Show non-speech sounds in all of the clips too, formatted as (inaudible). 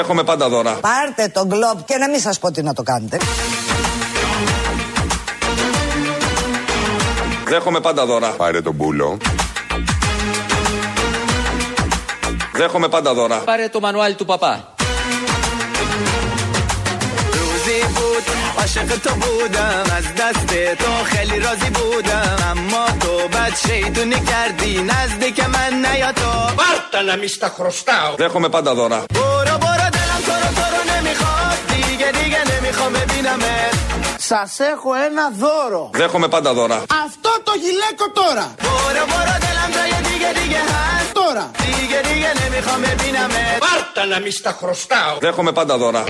Δέχομαι πάντα δώρα. Πάρτε τον γκλόπ και να μην σας πω τι να το κάνετε. Δέχομαι πάντα δώρα. Πάρε τον πούλο. Δέχομαι πάντα δώρα. Πάρε το μανουάλι του παπά. روزی بود عاشق تو بودم از دست تو خیلی راضی بودم اما تو بد شیطونی کردی نزدیک من نیا تو Πάρτα να μη στα χρωστάω. Δέχομαι πάντα δώρα. دیگه دیگه نمیخوام ببینمت Σας έχω ένα δώρο. Δέχομαι πάντα δώρα. Αυτό το γυλαίκο τώρα. برو برو دلم جای دیگه دیگه هست Τώρα. دیگه دیگه نمیخوام ببینمت Πάρτα να μη στα χρωστάω. Δέχομαι πάντα δώρα.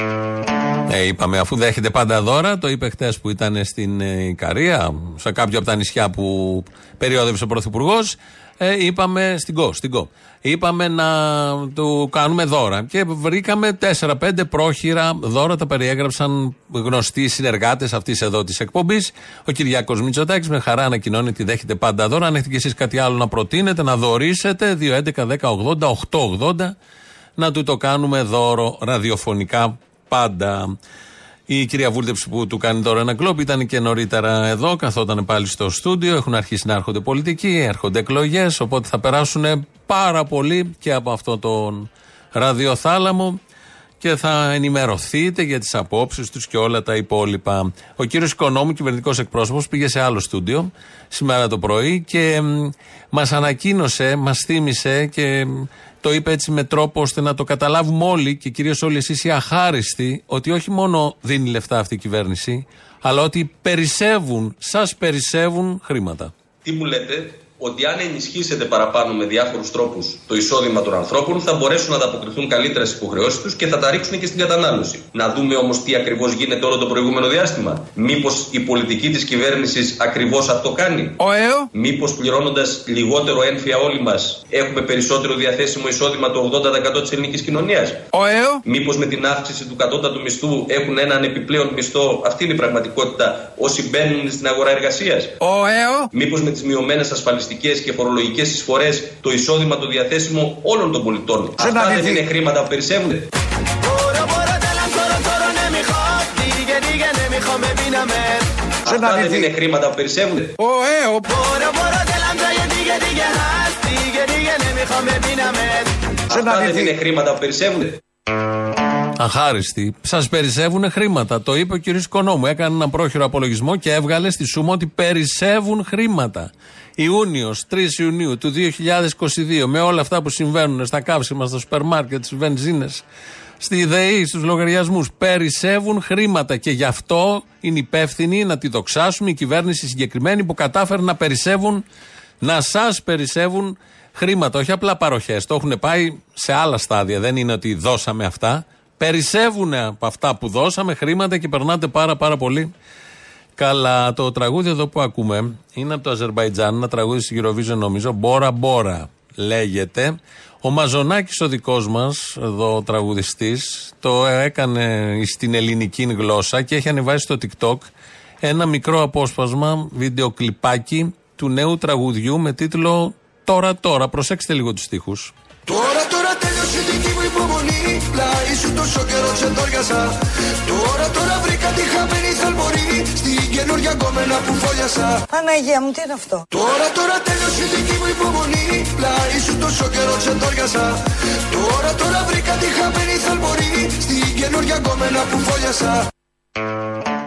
Ε, είπαμε, αφού δέχεται πάντα δώρα, το είπε χτε που ήταν στην ε, Ικαρία, σε κάποιο από τα νησιά που περιόδευσε ο Πρωθυπουργό. ε, είπαμε στην ΚΟ, στην ΚΟ. Είπαμε να του κάνουμε δώρα. Και βρήκαμε 4-5 πρόχειρα δώρα. Τα περιέγραψαν γνωστοί συνεργάτες αυτής εδώ της εκπομπής. Ο Κυριάκος Μητσοτάκης με χαρά ανακοινώνει ότι δέχεται πάντα δώρα. Αν έχετε κι εσείς κάτι άλλο να προτείνετε, να δωρήσετε, 2.11.10.80.880 να του το κάνουμε δώρο ραδιοφωνικά πάντα. Η κυρία Βούλτεψη που του κάνει τώρα ένα κλόπ ήταν και νωρίτερα εδώ, καθόταν πάλι στο στούντιο. Έχουν αρχίσει να έρχονται πολιτικοί, έρχονται εκλογές, οπότε θα περάσουν πάρα πολύ και από αυτό τον ραδιοθάλαμο και θα ενημερωθείτε για τις απόψεις τους και όλα τα υπόλοιπα. Ο κύριος Οικονόμου, κυβερνητικός εκπρόσωπος, πήγε σε άλλο στούντιο σήμερα το πρωί και μ, μας ανακοίνωσε, μας θύμισε και μ, το είπε έτσι με τρόπο ώστε να το καταλάβουμε όλοι και κυρίως όλοι εσείς οι αχάριστοι ότι όχι μόνο δίνει λεφτά αυτή η κυβέρνηση αλλά ότι περισσεύουν, σας περισσεύουν χρήματα. Τι μου λέτε, ότι αν ενισχύσετε παραπάνω με διάφορους τρόπους το εισόδημα των ανθρώπων, θα μπορέσουν να ανταποκριθούν καλύτερα στι υποχρεώσεις τους και θα τα ρίξουν και στην κατανάλωση. Να δούμε όμως τι ακριβώς γίνεται όλο το προηγούμενο διάστημα. Μήπως η πολιτική της κυβέρνησης ακριβώς αυτό κάνει; Ο ΕΟ. Μήπως πληρώνοντας λιγότερο ένφια όλοι μας, έχουμε περισσότερο διαθέσιμο εισόδημα το 80% της ελληνικής κοινωνίας; Ο ΕΟ. Μήπως με την αύξηση του κατώτατου μισθού έχουν έναν επιπλέον μισθό, αυτή είναι η πραγματικότητα, όσοι μπαίνουν στην αγορά εργασίας. Ο ΕΟ. Μήπως με τις μειωμένες ασφαλιστικές ασφαλιστικέ και φορολογικές εισφορές, το εισόδημα το διαθέσιμο όλων των πολιτών. Αυτά δεν δηλαδή. είναι χρήματα που περισσεύουν. Αυτά δεν είναι χρήματα που περισσεύουν. Αυτά δεν είναι χρήματα που περισσεύουν. Αχάριστοι. Σας περισσεύουν χρήματα. Το είπε ο κ. Οικονόμου. Έκανε έναν πρόχειρο απολογισμό και έβγαλε στη σούμα ότι περισσεύουν χρήματα. Ιούνιος, 3 Ιουνίου του 2022, με όλα αυτά που συμβαίνουν στα καύσιμα, στα σούπερ μάρκετ, στις βενζίνες, στη ΔΕΗ, στους λογαριασμούς, περισσεύουν χρήματα. Και γι' αυτό είναι υπεύθυνη να τη δοξάσουμε η κυβέρνηση συγκεκριμένη που κατάφερε να περισσεύουν, να σας περισσεύουν χρήματα. Όχι απλά παροχές. Το έχουν πάει σε άλλα στάδια. Δεν είναι ότι δώσαμε αυτά. Περισσεύουν από αυτά που δώσαμε χρήματα και περνάτε πάρα πάρα πολύ καλά. Το τραγούδι εδώ που ακούμε είναι από το Αζερβαϊτζάν, ένα τραγούδι στη Eurovision νομίζω, Μπόρα Μπόρα λέγεται. Ο Μαζονάκης ο δικός μας, εδώ ο τραγουδιστής, το έκανε στην ελληνική γλώσσα και έχει ανεβάσει στο TikTok ένα μικρό απόσπασμα, βίντεο κλιπάκι του νέου τραγουδιού με τίτλο Τώρα Τώρα. Προσέξτε λίγο τους στίχους. Υπομονή Πλάι σου τόσο καιρό ξεντόριασα. Τώρα τώρα βρήκα τη χαμένη θαλμορή Στην καινούργια κόμενα που φόλιασα. Παναγία μου, τι είναι αυτό; Τώρα τώρα τέλειωσε η δική μου υπομονή. Πλάι σου τόσο καιρό ξεντόριασα. Τώρα τώρα βρήκα τη χαμένη θαλμορή Στην καινούργια κόμενα που φόλιασα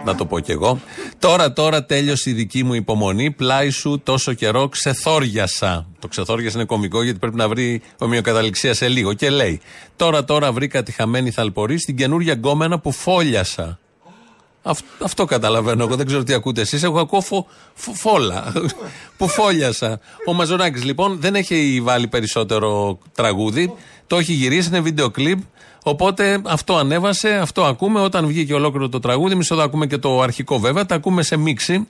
Να το πω κι εγώ. Τώρα, τώρα τέλειωσε η δική μου υπομονή. Πλάι σου τόσο καιρό ξεθόριασα. Το ξεθόριασα είναι κωμικό γιατί πρέπει να βρει ομοιοκαταληξία σε λίγο. Και λέει: Τώρα, τώρα βρήκα τη χαμένη θαλπορή στην καινούργια γκόμενα που φόλιασα. Αυ- αυτό καταλαβαίνω εγώ. Δεν ξέρω τι ακούτε εσείς. Εγώ ακούω φο, φο- φόλα. (laughs) που φόλιασα. Ο Μαζονάκη λοιπόν δεν έχει βάλει περισσότερο τραγούδι. Το έχει γυρίσει, είναι βίντεο κλιπ. Οπότε αυτό ανέβασε, αυτό ακούμε. Όταν βγήκε ολόκληρο το τραγούδι, εμεί εδώ ακούμε και το αρχικό βέβαια, τα ακούμε σε μίξη.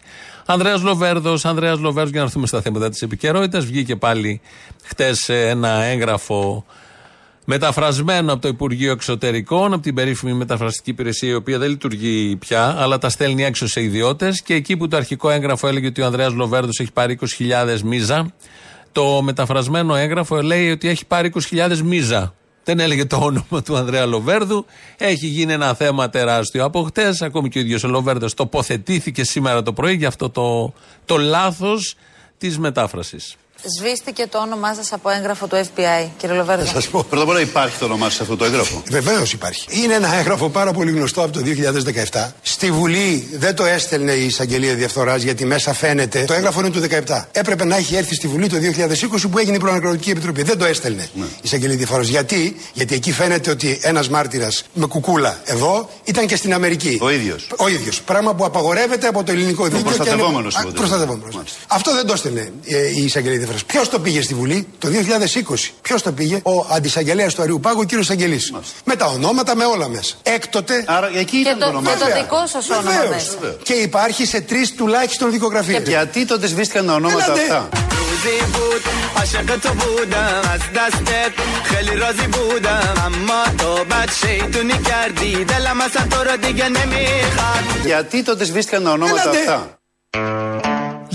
Ανδρέας Λοβέρδος, Ανδρέας Λοβέρδος, για να έρθουμε στα θέματα της επικαιρότητας. Βγήκε πάλι χτες ένα έγγραφο μεταφρασμένο από το Υπουργείο Εξωτερικών, από την περίφημη μεταφραστική υπηρεσία, η οποία δεν λειτουργεί πια, αλλά τα στέλνει έξω σε ιδιώτες. Και εκεί που το αρχικό έγγραφο έλεγε ότι ο Ανδρέας Λοβέρδος έχει πάρει 20.000 μίζα, το μεταφρασμένο έγγραφο λέει ότι έχει πάρει 20.000 μίζα. Δεν έλεγε το όνομα του Ανδρέα Λοβέρδου. Έχει γίνει ένα θέμα τεράστιο από χτες. Ακόμη και ο ίδιος ο Λοβέρδος τοποθετήθηκε σήμερα το πρωί για αυτό το, το λάθος της μετάφρασης. Σβήστηκε το όνομά σας από έγγραφο του FBI, κύριε Λοβέρδο; Θα σας πω, πρώτα απ' όλα υπάρχει το όνομά σας σε αυτό το έγγραφο. Βεβαίως υπάρχει. Είναι ένα έγγραφο πάρα πολύ γνωστό από το 2017. Στη Βουλή δεν το έστελνε η εισαγγελία διαφθοράς γιατί μέσα φαίνεται. Το έγγραφο είναι του 17. Έπρεπε να έχει έρθει στη Βουλή το 2020 που έγινε η Προανακροτική Επιτροπή. Δεν το έστελνε Ναι. η εισαγγελία διαφθοράς. Γιατί; Γιατί εκεί φαίνεται ότι ένας μάρτυρας με κουκούλα εδώ ήταν και στην Αμερική. Ο ίδιος. Ο ίδιος. Πράγμα που απαγορεύεται από το ελληνικό δίκαιο. και είναι- προστατευόμενος Α, υποτίθεται. προστατευόμενος. Μάλιστα. Αυτό δεν το έστελνε ε, η εισαγγελία διαφθοράς. Ποιο το πήγε στη Βουλή το 2020. Ποιο το πήγε, ο αντισαγγελέα του Αριού Πάγου, ο κύριο Αγγελή. Με τα ονόματα, με όλα μέσα. Έκτοτε. Άρα εκεί ήταν το- το όνομά και το σας. δικό σας όνομα Βεβαίως. μέσα. Και υπάρχει σε τρει τουλάχιστον δικογραφίε. Γιατί τότε σβήστηκαν τα ονόματα Έλατε. αυτά. روزی بود عاشق تو بودم از دستت خیلی راضی بودم اما تو بد شیطونی کردی دلم اصلا تو رو دیگه نمیخواد Γιατί τότε σβήστηκαν τα ονόματα Έλατε.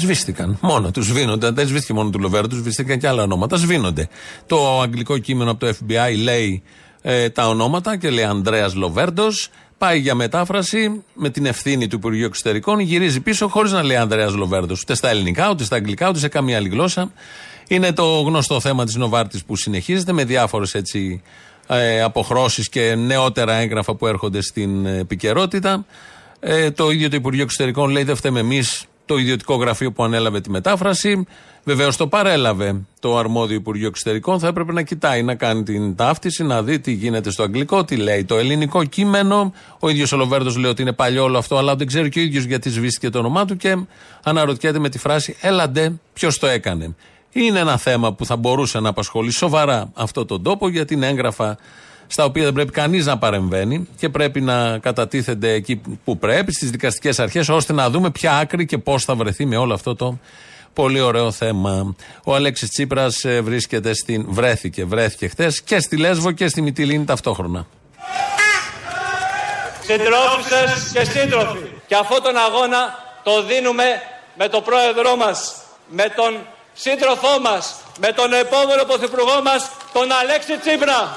αυτά. Σβήστηκαν. Μόνο τους σβήνονται. Δεν σβήστηκε μόνο του Λοβέρδου, σβήστηκαν και άλλα ονόματα. Σβήνονται. Το αγγλικό κείμενο από το FBI λέει ε, τα ονόματα και λέει Ανδρέας Λοβέρντος. Πάει για μετάφραση με την ευθύνη του Υπουργείου Εξωτερικών, γυρίζει πίσω χωρίς να λέει Ανδρέας Λοβέρντος. Ούτε στα ελληνικά, ούτε στα αγγλικά, ούτε σε καμία άλλη γλώσσα. Είναι το γνωστό θέμα της Νοβάρτης που συνεχίζεται με διάφορες έτσι ε, αποχρώσεις και νεότερα έγγραφα που έρχονται στην ε, επικαιρότητα. Ε, το ίδιο το Υπουργείο Εξωτερικών λέει δεν φταίμε εμείς το ιδιωτικό γραφείο που ανέλαβε τη μετάφραση. Βεβαίως το παρέλαβε το αρμόδιο Υπουργείο Εξωτερικών. Θα έπρεπε να κοιτάει, να κάνει την ταύτιση, να δει τι γίνεται στο αγγλικό, τι λέει το ελληνικό κείμενο. Ο ίδιος ο Λοβέρδος λέει ότι είναι παλιό όλο αυτό, αλλά δεν ξέρει και ο ίδιος γιατί σβήστηκε το όνομά του και αναρωτιέται με τη φράση Έλαντε, ποιος το έκανε. Είναι ένα θέμα που θα μπορούσε να απασχολεί σοβαρά αυτό τον τόπο, γιατί είναι έγγραφα στα οποία δεν πρέπει κανείς να παρεμβαίνει και πρέπει να κατατίθενται εκεί που πρέπει, στις δικαστικές αρχές, ώστε να δούμε ποια άκρη και πώς θα βρεθεί με όλο αυτό το πολύ ωραίο θέμα. Ο Αλέξης Τσίπρας βρίσκεται στην. βρέθηκε, βρέθηκε χθες και στη Λέσβο και στη Μυτιλίνη ταυτόχρονα. Συντρόφισσες και σύντροφοι. Και αυτόν τον αγώνα το δίνουμε με τον πρόεδρό μας, με τον σύντροφό μας, με τον επόμενο πρωθυπουργό μας, τον Αλέξη Τσίπρα.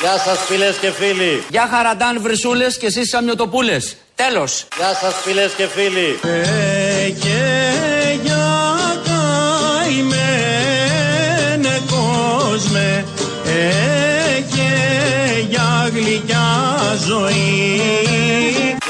Γεια σας φίλες και φίλοι. Γεια χαραντάν βρυσούλες και εσείς σαμιωτοπούλες. Τέλος. Γεια σας φίλες και φίλοι. και για καημένε κόσμε ε, και για γλυκιά ζωή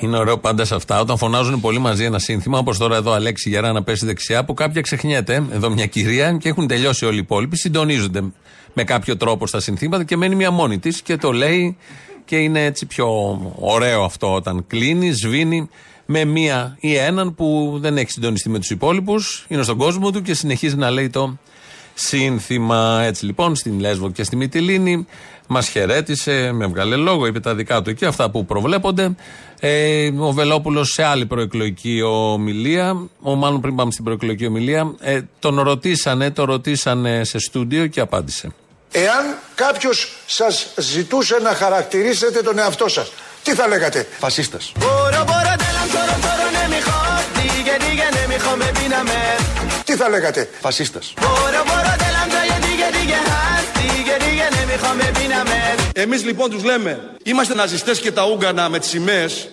Είναι ωραίο πάντα σε αυτά. Όταν φωνάζουν πολύ μαζί ένα σύνθημα, όπως τώρα εδώ Αλέξη Γερά να πέσει δεξιά, που κάποια ξεχνιέται, εδώ μια κυρία, και έχουν τελειώσει όλοι οι υπόλοιποι, συντονίζονται με κάποιο τρόπο στα συνθήματα και μένει μια μόνη της και το λέει και είναι έτσι πιο ωραίο αυτό όταν κλείνει, σβήνει με μία ή έναν που δεν έχει συντονιστεί με τους υπόλοιπους, είναι στον κόσμο του και συνεχίζει να λέει το σύνθημα. Έτσι λοιπόν στην Λέσβο και στη Μυτιλίνη μας χαιρέτησε, με βγάλε λόγο, είπε τα δικά του εκεί, αυτά που προβλέπονται. Ε, ο Βελόπουλος σε άλλη προεκλογική ομιλία, ο μάλλον πριν πάμε στην προεκλογική ομιλία, ε, τον ρωτήσανε, τον ρωτήσανε σε στούντιο και απάντησε. Εάν κάποιος σας ζητούσε να χαρακτηρίσετε τον εαυτό σας, τι θα λέγατε, Φασίστας. Τι θα λέγατε, Φασίστας. Εμείς λοιπόν τους λέμε, είμαστε ναζιστές και τα Ούγγανα με τις σημαίες.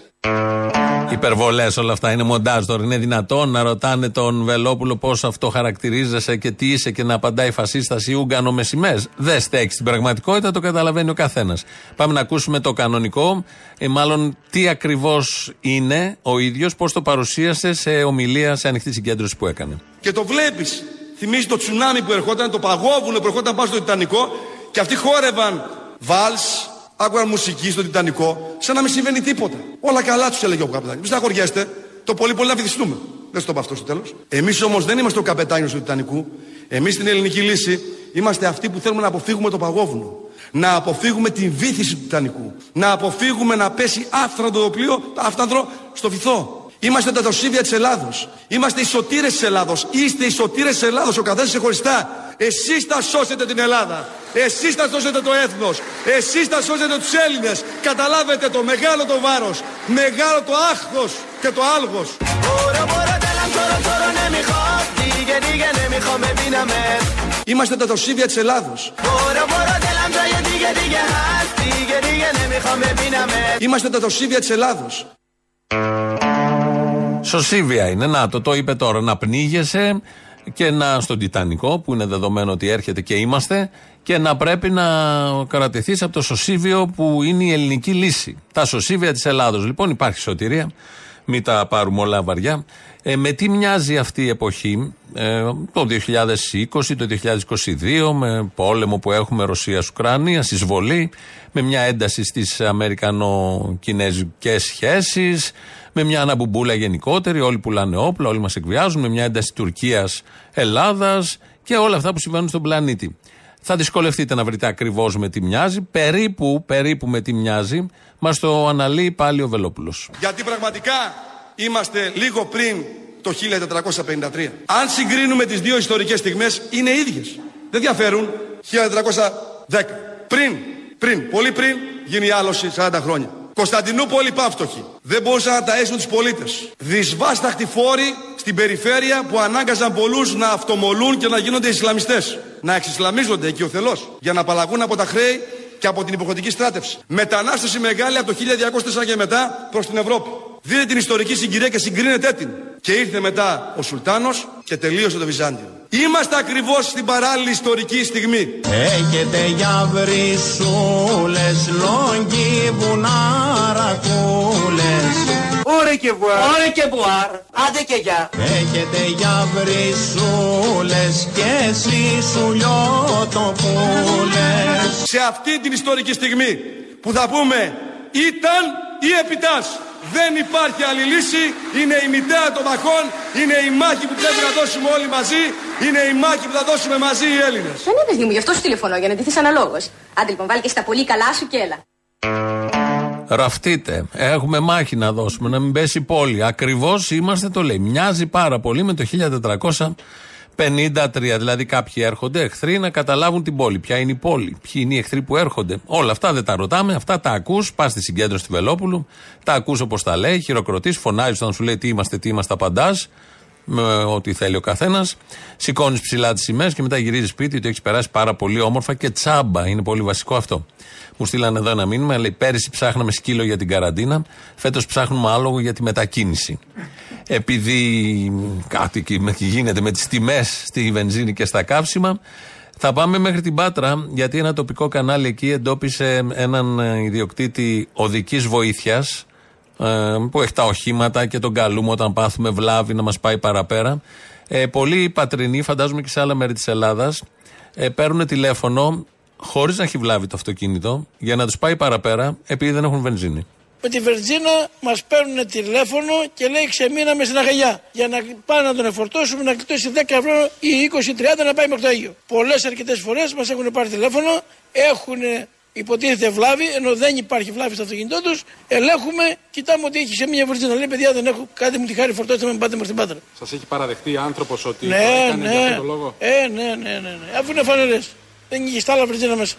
Υπερβολές όλα αυτά είναι μοντάζ τώρα. Είναι δυνατόν να ρωτάνε τον Βελόπουλο πώς αυτό χαρακτηρίζεσαι και τι είσαι και να απαντάει φασίστας ή Ούγγανο με σημαίες. Δεν στέκει. Στην πραγματικότητα το καταλαβαίνει ο καθένας. Πάμε να ακούσουμε το κανονικό, ε, μάλλον τι ακριβώς είναι ο ίδιος, πώς το παρουσίασε σε ομιλία, σε ανοιχτή συγκέντρωση που έκανε. Και το βλέπεις. Θυμίζει το τσουνάμι που ερχόταν, το παγόβουνο που ερχόταν πάνω στο Ιτανικό και αυτοί χόρευαν βάλς, άκουγαν μουσική στο Τιτανικό, σαν να μην συμβαίνει τίποτα. Όλα καλά τους έλεγε ο καπιτάνιος. Μην σταχωριέστε, το πολύ πολύ να βυθιστούμε. Δεν στο πω αυτό στο τέλος. Εμείς όμως δεν είμαστε ο καπετάνιος του Τιτανικού. Εμείς στην ελληνική λύση είμαστε αυτοί που θέλουμε να αποφύγουμε το παγόβουνο. Να αποφύγουμε την βύθιση του Τιτανικού. Να αποφύγουμε να πέσει άφθαντο το πλοίο, άφθαντρο στο βυθό. Είμαστε τα δοσίβια της Ελλάδος. Είμαστε οι σωτήρες της Ελλάδος. Είστε οι σωτήρες της Ελλάδος. Ο καθένας ξεχωριστά. Εσείς θα σώσετε την Ελλάδα. Εσείς θα σώσετε το έθνος. Εσείς θα σώσετε τους Έλληνες. Καταλάβετε το μεγάλο το βάρος. Μεγάλο το άχθος και το άλγος. Είμαστε τα δοσίβια της Ελλάδος. Είμαστε τα δοσίβια της Ελλάδος. Σωσίβια είναι. Να το, το είπε τώρα. Να πνίγεσαι και να στον Τιτανικό που είναι δεδομένο ότι έρχεται και είμαστε και να πρέπει να κρατηθείς από το σωσίβιο που είναι η ελληνική λύση. Τα σωσίβια της Ελλάδος. Λοιπόν υπάρχει σωτηρία. Μην τα πάρουμε όλα βαριά. Ε, με τι μοιάζει αυτή η εποχή, ε, το 2020, το 2022, με πόλεμο που έχουμε Ρωσίας-Ουκρανίας, εισβολή, με μια ένταση στις Αμερικανο-Κινέζικες σχέσεις, με μια αναμπουμπούλα γενικότερη, όλοι πουλάνε όπλα, όλοι μας εκβιάζουν, με μια ένταση Τουρκίας-Ελλάδας και όλα αυτά που συμβαίνουν στον πλανήτη. Θα δυσκολευτείτε να βρείτε ακριβώς με τι μοιάζει. Περίπου, περίπου με τι μοιάζει. Μας το αναλύει πάλι ο Βελόπουλος. Γιατί πραγματικά είμαστε λίγο πριν το 1453. Αν συγκρίνουμε τις δύο ιστορικές στιγμές είναι ίδιες. Δεν διαφέρουν 1410. Πριν, πριν, πολύ πριν γίνει η άλωση 40 χρόνια. Κωνσταντινούπολη πάυτοχη. Δεν μπορούσαν να ταΐσουν τους πολίτες. Δυσβάσταχτοι φόροι στην περιφέρεια που ανάγκαζαν πολλούς να αυτομολούν και να γίνονται Ισλαμιστές. Να εξισλαμίζονται εκεί ο θελός για να απαλλαγούν από τα χρέη και από την υποχρεωτική στράτευση. Μετανάστευση μεγάλη από το 1204 και μετά προς την Ευρώπη. Δείτε την ιστορική συγκυρία και συγκρίνετε την. Και ήρθε μετά ο Σουλτάνος και τελείωσε το Βυζάντιο. Είμαστε ακριβώς στην παράλληλη ιστορική στιγμή. Έχετε για βρυσούλες, λόγκι, βουνάρακούλες Ωρε και βουάρ. Ωρε και βουάρ. Άντε και γεια. Έχετε για βρυσούλες και σισουλιότοπούλες Σε αυτή την ιστορική στιγμή που θα πούμε ήταν ή επιτάς. Δεν υπάρχει άλλη λύση. Είναι η μητέρα των μαχών. Είναι η μάχη που πρέπει να δώσουμε όλοι μαζί. Είναι η μάχη που θα δώσουμε μαζί οι Έλληνες. Δεν είναι παιδί μου, γι' αυτό σου τηλεφωνώ, για να ντυθείς αναλόγως. Άντε λοιπόν, βάλει και στα πολύ καλά σου και έλα. Ραφτείτε. Έχουμε μάχη να δώσουμε, να μην πέσει η πόλη. Ακριβώς είμαστε, το λέει. Μοιάζει πάρα πολύ με το 1453. Δηλαδή, κάποιοι έρχονται εχθροί να καταλάβουν την πόλη. Ποια είναι η πόλη, ποιοι είναι οι εχθροί που έρχονται. Όλα αυτά δεν τα ρωτάμε, αυτά τα ακούς. Πας στη συγκέντρωση του Βελόπουλου, τα ακούς όπως τα λέει, χειροκροτείς, φωνάζεις όταν σου λέει τι είμαστε, τι είμαστε, απαντάς με ό,τι θέλει ο καθένας. Σηκώνεις ψηλά τις σημαίες και μετά γυρίζεις σπίτι ότι έχεις περάσει πάρα πολύ όμορφα και τσάμπα. Είναι πολύ βασικό αυτό. Μου στείλανε εδώ ένα μήνυμα, λέει πέρυσι ψάχναμε σκύλο για την καραντίνα, φέτος ψάχνουμε άλογο για τη μετακίνηση. Επειδή κάτι εκεί γίνεται με τις τιμές στη βενζίνη και στα καύσιμα, θα πάμε μέχρι την Πάτρα, γιατί ένα τοπικό κανάλι εκεί εντόπισε έναν ε, ιδιοκτήτη οδικής βοήθειας, ε, που έχει τα οχήματα και τον καλούμε όταν πάθουμε βλάβη να μας πάει παραπέρα. Ε, πολλοί πατρινοί, φαντάζομαι και σε άλλα μέρη της Ελλάδας, ε, παίρνουν τηλέφωνο χωρίς να έχει βλάβει το αυτοκίνητο για να τους πάει παραπέρα επειδή δεν έχουν βενζίνη. Με τη Βερτζίνα μας παίρνουν τηλέφωνο και λέει ξεμείναμε στην Αγαλιά. Για να πάμε να τον εφορτώσουμε να κλειτώσει 10 ευρώ ή 20-30 να πάει μέχρι το Αγίο. Πολλές αρκετές φορές μας έχουν πάρει τηλέφωνο, έχουν υποτίθεται βλάβη, ενώ δεν υπάρχει βλάβη στο αυτοκίνητό τους. Ελέγχουμε, κοιτάμε ότι έχει σε μια Βερτζίνα. Λέει παιδιά δεν έχω, κάτι μου τη χάρη φορτώστε με πάτε μέχρι την Πάτρα. Σας έχει παραδεχτεί άνθρωπος ότι Ναι, το έκανε για ναι. αυτό το λόγο; Ε, ναι, ναι, ναι, ναι. Αφού είναι φανερές. Δεν είχε στα άλλα Βερτζίνα μέσα.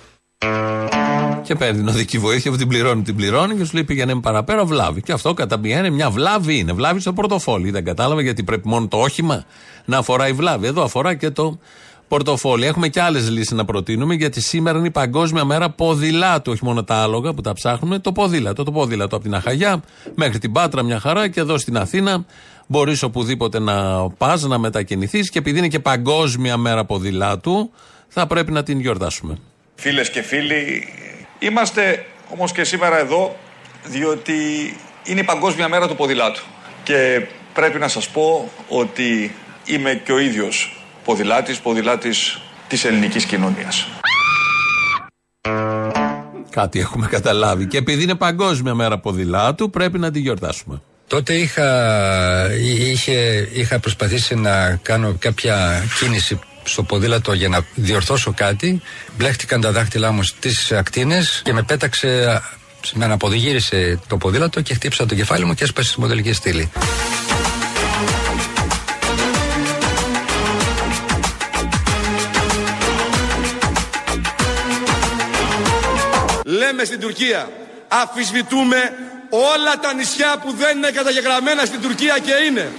Και παίρνει την οδική βοήθεια που την πληρώνει, την πληρώνει και σου λέει πήγαινε παραπέρα βλάβη. Και αυτό κατά μία είναι μια βλάβη είναι. Βλάβη στο πορτοφόλι. Δεν κατάλαβε γιατί πρέπει μόνο το όχημα να αφοράει βλάβη. Εδώ αφορά και το πορτοφόλι. Έχουμε και άλλες λύσεις να προτείνουμε γιατί σήμερα είναι η Παγκόσμια Μέρα Ποδηλάτου. Όχι μόνο τα άλογα που τα ψάχνουμε, το ποδήλατο. Το ποδήλατο από την Αχαγιά μέχρι την Πάτρα μια χαρά και εδώ στην Αθήνα μπορείς οπουδήποτε να πας, να μετακινηθείς και επειδή είναι και Παγκόσμια Μέρα Ποδηλάτου, θα πρέπει να την γιορτάσουμε. Φίλες και φίλοι, είμαστε όμως και σήμερα εδώ διότι είναι η Παγκόσμια Μέρα του Ποδηλάτου. Και πρέπει να σας πω ότι είμαι και ο ίδιος ποδηλάτης, ποδηλάτης της ελληνικής κοινωνίας. Κάτι έχουμε καταλάβει. Και επειδή είναι Παγκόσμια Μέρα Ποδηλάτου, πρέπει να τη γιορτάσουμε. Τότε είχα, είχε, είχα προσπαθήσει να κάνω κάποια κίνηση στο ποδήλατο για να διορθώσω κάτι. Μπλέχτηκαν τα δάχτυλά μου στις ακτίνες και με πέταξε, με αναποδηγύρισε το ποδήλατο και χτύπησα το κεφάλι μου και έσπασε στη μοντελική στήλη. Λέμε στην Τουρκία, αφισβητούμε όλα τα νησιά που δεν είναι καταγεγραμμένα στην Τουρκία και είναι.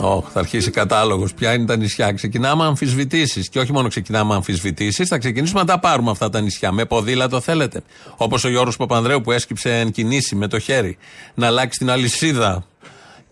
Ωχ, θα αρχίσει κατάλογος. Ποια είναι τα νησιά. Ξεκινάμε αμφισβητήσεις. Και όχι μόνο ξεκινάμε αμφισβητήσεις, θα ξεκινήσουμε να τα πάρουμε αυτά τα νησιά. Με ποδήλατο θέλετε. Όπως ο Γιώργος Παπανδρέου που έσκυψε εν κινήσει με το χέρι να αλλάξει την αλυσίδα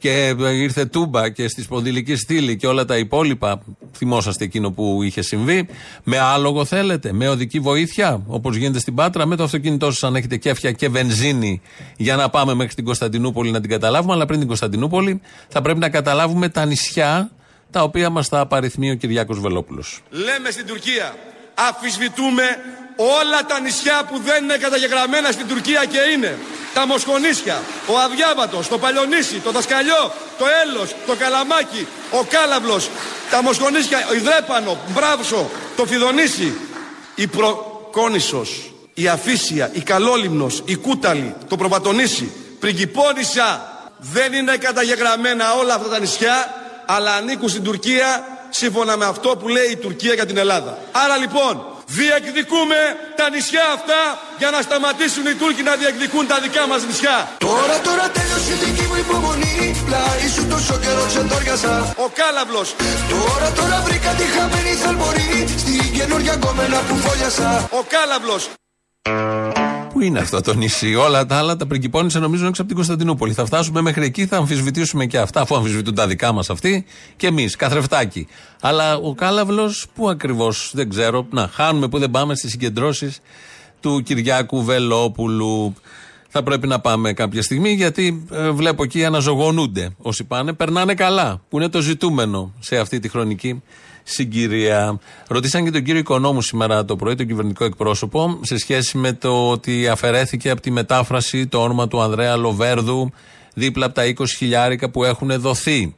και ήρθε τούμπα και στη σπονδυλική στήλη και όλα τα υπόλοιπα. Θυμόσαστε εκείνο που είχε συμβεί. Με άλογο θέλετε, με οδική βοήθεια, όπως γίνεται στην Πάτρα, με το αυτοκίνητό σας, αν έχετε κέφια και βενζίνη, για να πάμε μέχρι την Κωνσταντινούπολη να την καταλάβουμε. Αλλά πριν την Κωνσταντινούπολη, θα πρέπει να καταλάβουμε τα νησιά τα οποία μας τα απαριθμεί ο Κυριάκος Βελόπουλος. Λέμε στην Τουρκία, αφισβητούμε όλα τα νησιά που δεν είναι καταγεγραμμένα στην Τουρκία και είναι. Τα Μοσχονίσια, ο Αδιάβατος, το Παλιονίσι, το Δασκαλιό, το Έλος, το Καλαμάκι, ο Κάλαβλος, τα Μοσχονίσια, ο Ιδρέπανο, Μπράβσο, το Φιδονίσι, η Προκόνησος, η Αφίσια, η Καλόλυμνος, η Κούταλη, το Προπατονίσι, Πριγκυπόνισσα. Δεν είναι καταγεγραμμένα όλα αυτά τα νησιά, αλλά ανήκουν στην Τουρκία σύμφωνα με αυτό που λέει η Τουρκία για την Ελλάδα. Άρα λοιπόν, διεκδικούμε τα νησιά αυτά για να σταματήσουν οι Τούρκοι να διεκδικούν τα δικά μας νησιά. Τώρα, τώρα τέλειωσε η δική μου υπομονή. Πλάι σου τόσο καιρό ξεντόριασα. Ο Κάλαβλος. Τώρα, τώρα βρήκα τη χαμένη θαλμορή. Στην καινούργια κόμενα που φόλιασα. Ο Κάλαβλος. Πού είναι αυτό το νησί, όλα τα άλλα τα πριγκυπώνησε νομίζω έξω από την Κωνσταντινούπολη. Θα φτάσουμε μέχρι εκεί, θα αμφισβητήσουμε και αυτά, αφού αμφισβητούν τα δικά μας αυτοί και εμείς, καθρεφτάκι. Αλλά ο Κάλαβλος, πού ακριβώς, δεν ξέρω. Να, χάνουμε που δεν πάμε στις συγκεντρώσεις του Κυριάκου Βελόπουλου. Θα πρέπει να πάμε κάποια στιγμή γιατί ε, βλέπω εκεί αναζωογονούνται όσοι πάνε. Περνάνε καλά, που είναι το ζητούμενο σε αυτή τη χρονική συγκυρία. Ρωτήσαν και τον κύριο Οικονόμου σήμερα το πρωί, τον κυβερνητικό εκπρόσωπο, σε σχέση με το ότι αφαιρέθηκε από τη μετάφραση το όνομα του Ανδρέα Λοβέρδου δίπλα από τα 20 χιλιάρικα που έχουν δοθεί.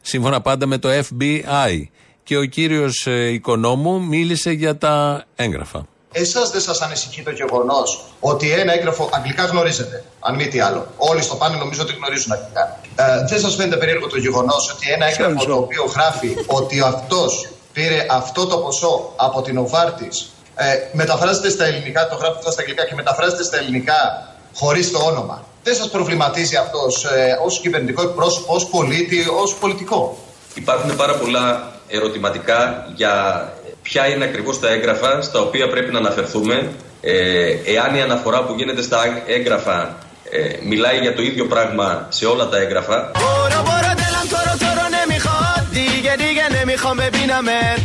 Σύμφωνα πάντα με το FBI. Και ο κύριος ε, Οικονόμου μίλησε για τα έγγραφα. Εσάς δεν σας ανησυχεί το γεγονός ότι ένα έγγραφο αγγλικά γνωρίζετε, αν μη τι άλλο. Όλοι στο πάνελ νομίζω ότι γνωρίζουν αγγλικά. Ε, δεν σας φαίνεται περίεργο το γεγονός ότι ένα έγγραφο το οποίο γράφει ότι αυτός πήρε αυτό το ποσό από την Οβάρτης, ε, μεταφράζεται στα ελληνικά, το γράφει αυτό στα αγγλικά και μεταφράζεται στα ελληνικά χωρίς το όνομα. Δεν σας προβληματίζει αυτός ε, ως κυβερνητικό εκπρόσωπο, ως πολίτη, ως πολιτικό; Υπάρχουν πάρα πολλά ερωτηματικά για ποια είναι ακριβώς τα έγγραφα στα οποία πρέπει να αναφερθούμε, ε, εάν η αναφορά που γίνεται στα έγγραφα ε, μιλάει για το ίδιο πράγμα σε όλα τα έγγραφα.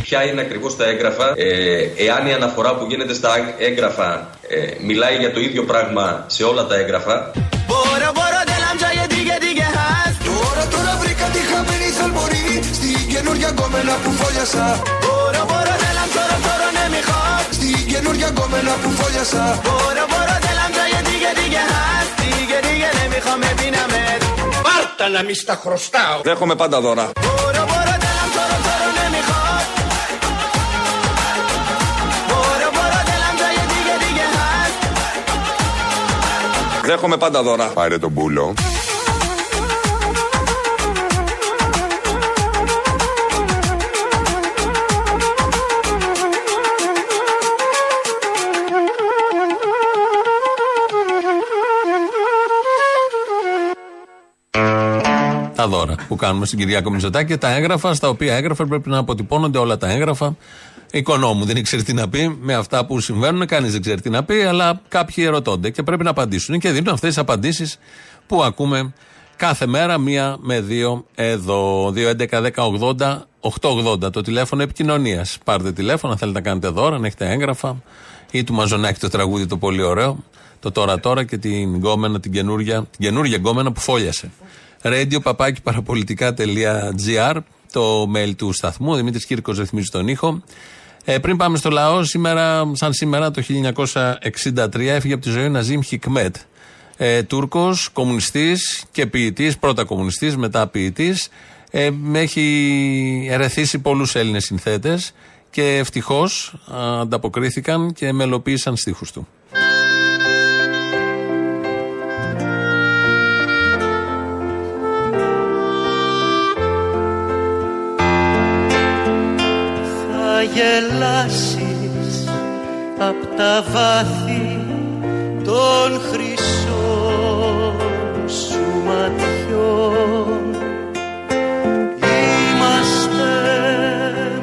Ποια είναι ακριβώς τα έγγραφα, ε, εάν η αναφορά που γίνεται στα έγγραφα ε, μιλάει για το ίδιο πράγμα σε όλα τα έγγραφα. Τώρα, τώρα βρήκα τη χαμένη θαλμορή. Στην καινούργια κόμενα που φόλιασα με χωρ Στην που φόλιασα. Μπορώ, το γιατί, και ναι, Πάρτα να μη στα χρωστάω. Δέχομαι πάντα δώρα. Μπορώ, Δέχομαι πάντα δώρα. Πάρε τον πουλό Τα δώρα που κάνουμε στην Κυριάκο Μητσοτάκη και τα έγγραφα στα οποία έγγραφα πρέπει να αποτυπώνονται όλα τα έγγραφα. Οικονόμου δεν ξέρει τι να πει με αυτά που συμβαίνουν, κανείς δεν ξέρει τι να πει, αλλά κάποιοι ερωτώνται και πρέπει να απαντήσουν και δίνουν αυτές τις απαντήσεις που ακούμε κάθε μέρα, μία με δύο εδώ. 2.11.10.80.880 το τηλέφωνο επικοινωνίας. Πάρτε τηλέφωνο, αν θέλετε να κάνετε δώρα, αν έχετε έγγραφα ή του Μαζονάκη το τραγούδι το πολύ ωραίο, το τώρα τώρα και την γκόμενα, την καινούργια, την καινούργια γκόμενα που φόλιασε. Radio παπάκι παραπολιτικά.gr το mail του σταθμού. Δημήτρης Κύρκος ρυθμίζει τον ήχο. Ε, πριν πάμε στο λαό, σήμερα, σαν σήμερα το 1963 έφυγε από τη ζωή ο Ναζίμ Χικμέτ. Ε, Τούρκος, κομμουνιστής και ποιητής, πρώτα κομμουνιστής, μετά ποιητής. Ε, έχει ερεθίσει πολλούς Έλληνες συνθέτες και ευτυχώς ανταποκρίθηκαν και μελοποίησαν στίχους του. Γελάσεις απ' τα βάθη των χρυσών σου ματιών. Είμαστε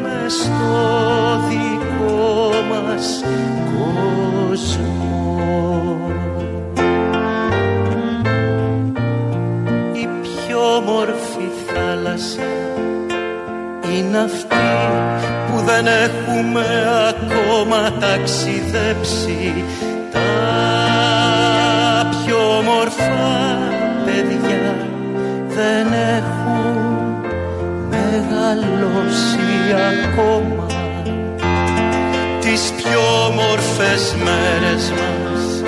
μες στο δικό μας κόσμο. Η πιο όμορφη θάλασσα είναι αυτή που δεν έχουμε ακόμα ταξιδέψει. Τα πιο όμορφα παιδιά δεν έχουν μεγαλώσει ακόμα. Τις πιο όμορφες μέρες μας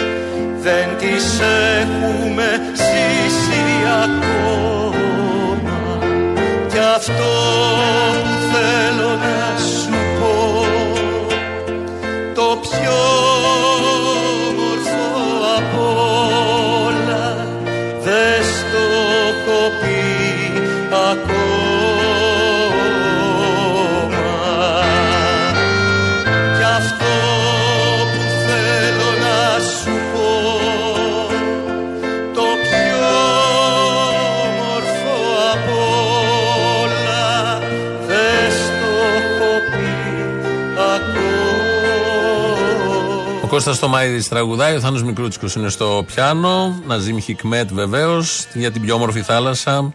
δεν τις έχουμε ζήσει ακόμα. Κι αυτό που θέλω να ακόμα Ο Κώστας Τωμαίδης τραγουδάει, ο Θάνος Μικρούτσικος είναι στο πιάνο, Ναζίμ Χικμέτ βεβαίως, για την πιο όμορφη θάλασσα,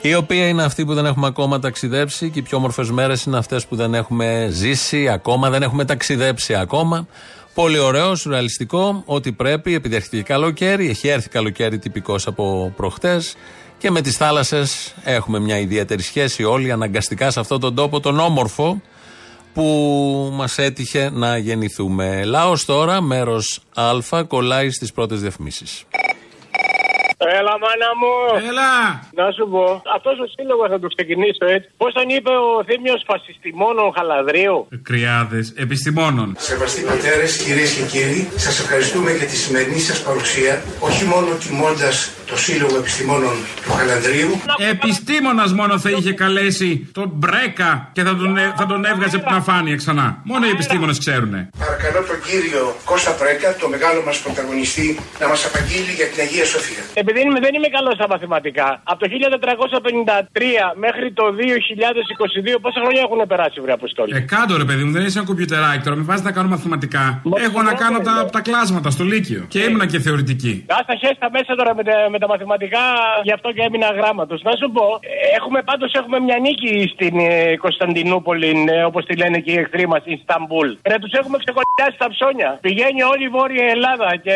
η οποία είναι αυτή που δεν έχουμε ακόμα ταξιδέψει και οι πιο όμορφες μέρες είναι αυτές που δεν έχουμε ζήσει ακόμα, δεν έχουμε ταξιδέψει ακόμα. Πολύ ωραίο, σουρεαλιστικό, ότι πρέπει, επειδή έρχεται και καλοκαίρι, έχει έρθει καλοκαίρι τυπικός από προχτές και με τις θάλασσες έχουμε μια ιδιαίτερη σχέση όλοι αναγκαστικά σε αυτόν τον τόπο, τον όμορφο, που μας έτυχε να γεννηθούμε. Λάος τώρα, μέρος Α, κολλάει στις πρώτες διαφημίσεις. Έλα, μάνα μου. Έλα. Να σου πω, αυτός ο σύλλογος θα το ξεκινήσω έτσι. Πώς τον είπε ο Θήμιος Φασιστημόνων Χαλαδρίου; Κρυάδες επιστημόνων. Σεβαστοί πατέρες, κυρίες και κύριοι, σας ευχαριστούμε για τη σημερινή σας παρουσία, όχι μόνο τιμώντας το Σύλλογο Επιστημόνων του Χαλανδρίου. Επιστήμονας μόνο θα είχε καλέσει τον Μπρέκα και θα τον, ε- θα τον έβγαζε από την αφάνεια ξανά. Μόνο οι επιστήμονες ξέρουν. Παρακαλώ τον κύριο Κώστα Πρέκα, το μεγάλο μας πρωταγωνιστή, να μας απαγγείλει για την Αγία Σοφία. Επειδή είμαι- δεν είμαι καλός στα μαθηματικά, από το 1453 μέχρι το 2022, πόσα χρόνια έχουν περάσει, βρε Αποστόλη; Ε, κάτω ρε παιδί μου, δεν είσαι ένα κομπιουτεράκι τώρα. Με βάζεις να κάνω μαθηματικά. Έχω να κάνω τα, τα κλάσματα στο Λύκειο. Και ήμουνα και θεωρητική. Άστα χέστα μέσα τώρα με τα, με τα μαθηματικά, γι' αυτό και έμεινα γράμματος. Να σου πω, ε, έχουμε πάντως έχουμε μια νίκη στην ε, Κωνσταντινούπολη, ε, όπως τη λένε και οι εχθροί μας, Ισταμπούλ. Ρε, τους έχουμε ξεκολλιάσει τα ψώνια. Πηγαίνει όλη η Βόρεια Ελλάδα και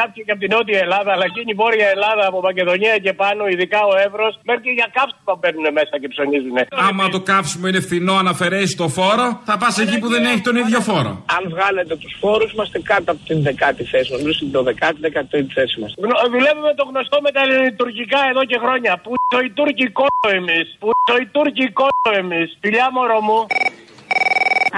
κάποιοι και από την Νότια Ελλάδα, αλλά εκείνη η Βόρεια Ελλάδα από Μακεδονία και πάνω, ειδικά ο Εύρος, μέχρι και για καύσιμα μπαίνουν μέσα και ψωνίζουν. Άμα το καύσιμο είναι φθηνό, αν αφαιρέσεις το φόρο, θα πας εκεί που δεν έχει τον ίδιο φόρο. Αν βγάλετε τους φόρους, είμαστε κάτω από την δεκάτη θέση μας. Μιλούσε την δεκάτη, δεκατή θέση μας. Δουλεύουμε το γνωστό με τα λειτουργικά εδώ και χρόνια. Που το οι Τούρκοι κότο εμείς. Που το οι Τούρκοι κότο εμείς. Φιλιά μωρό μου.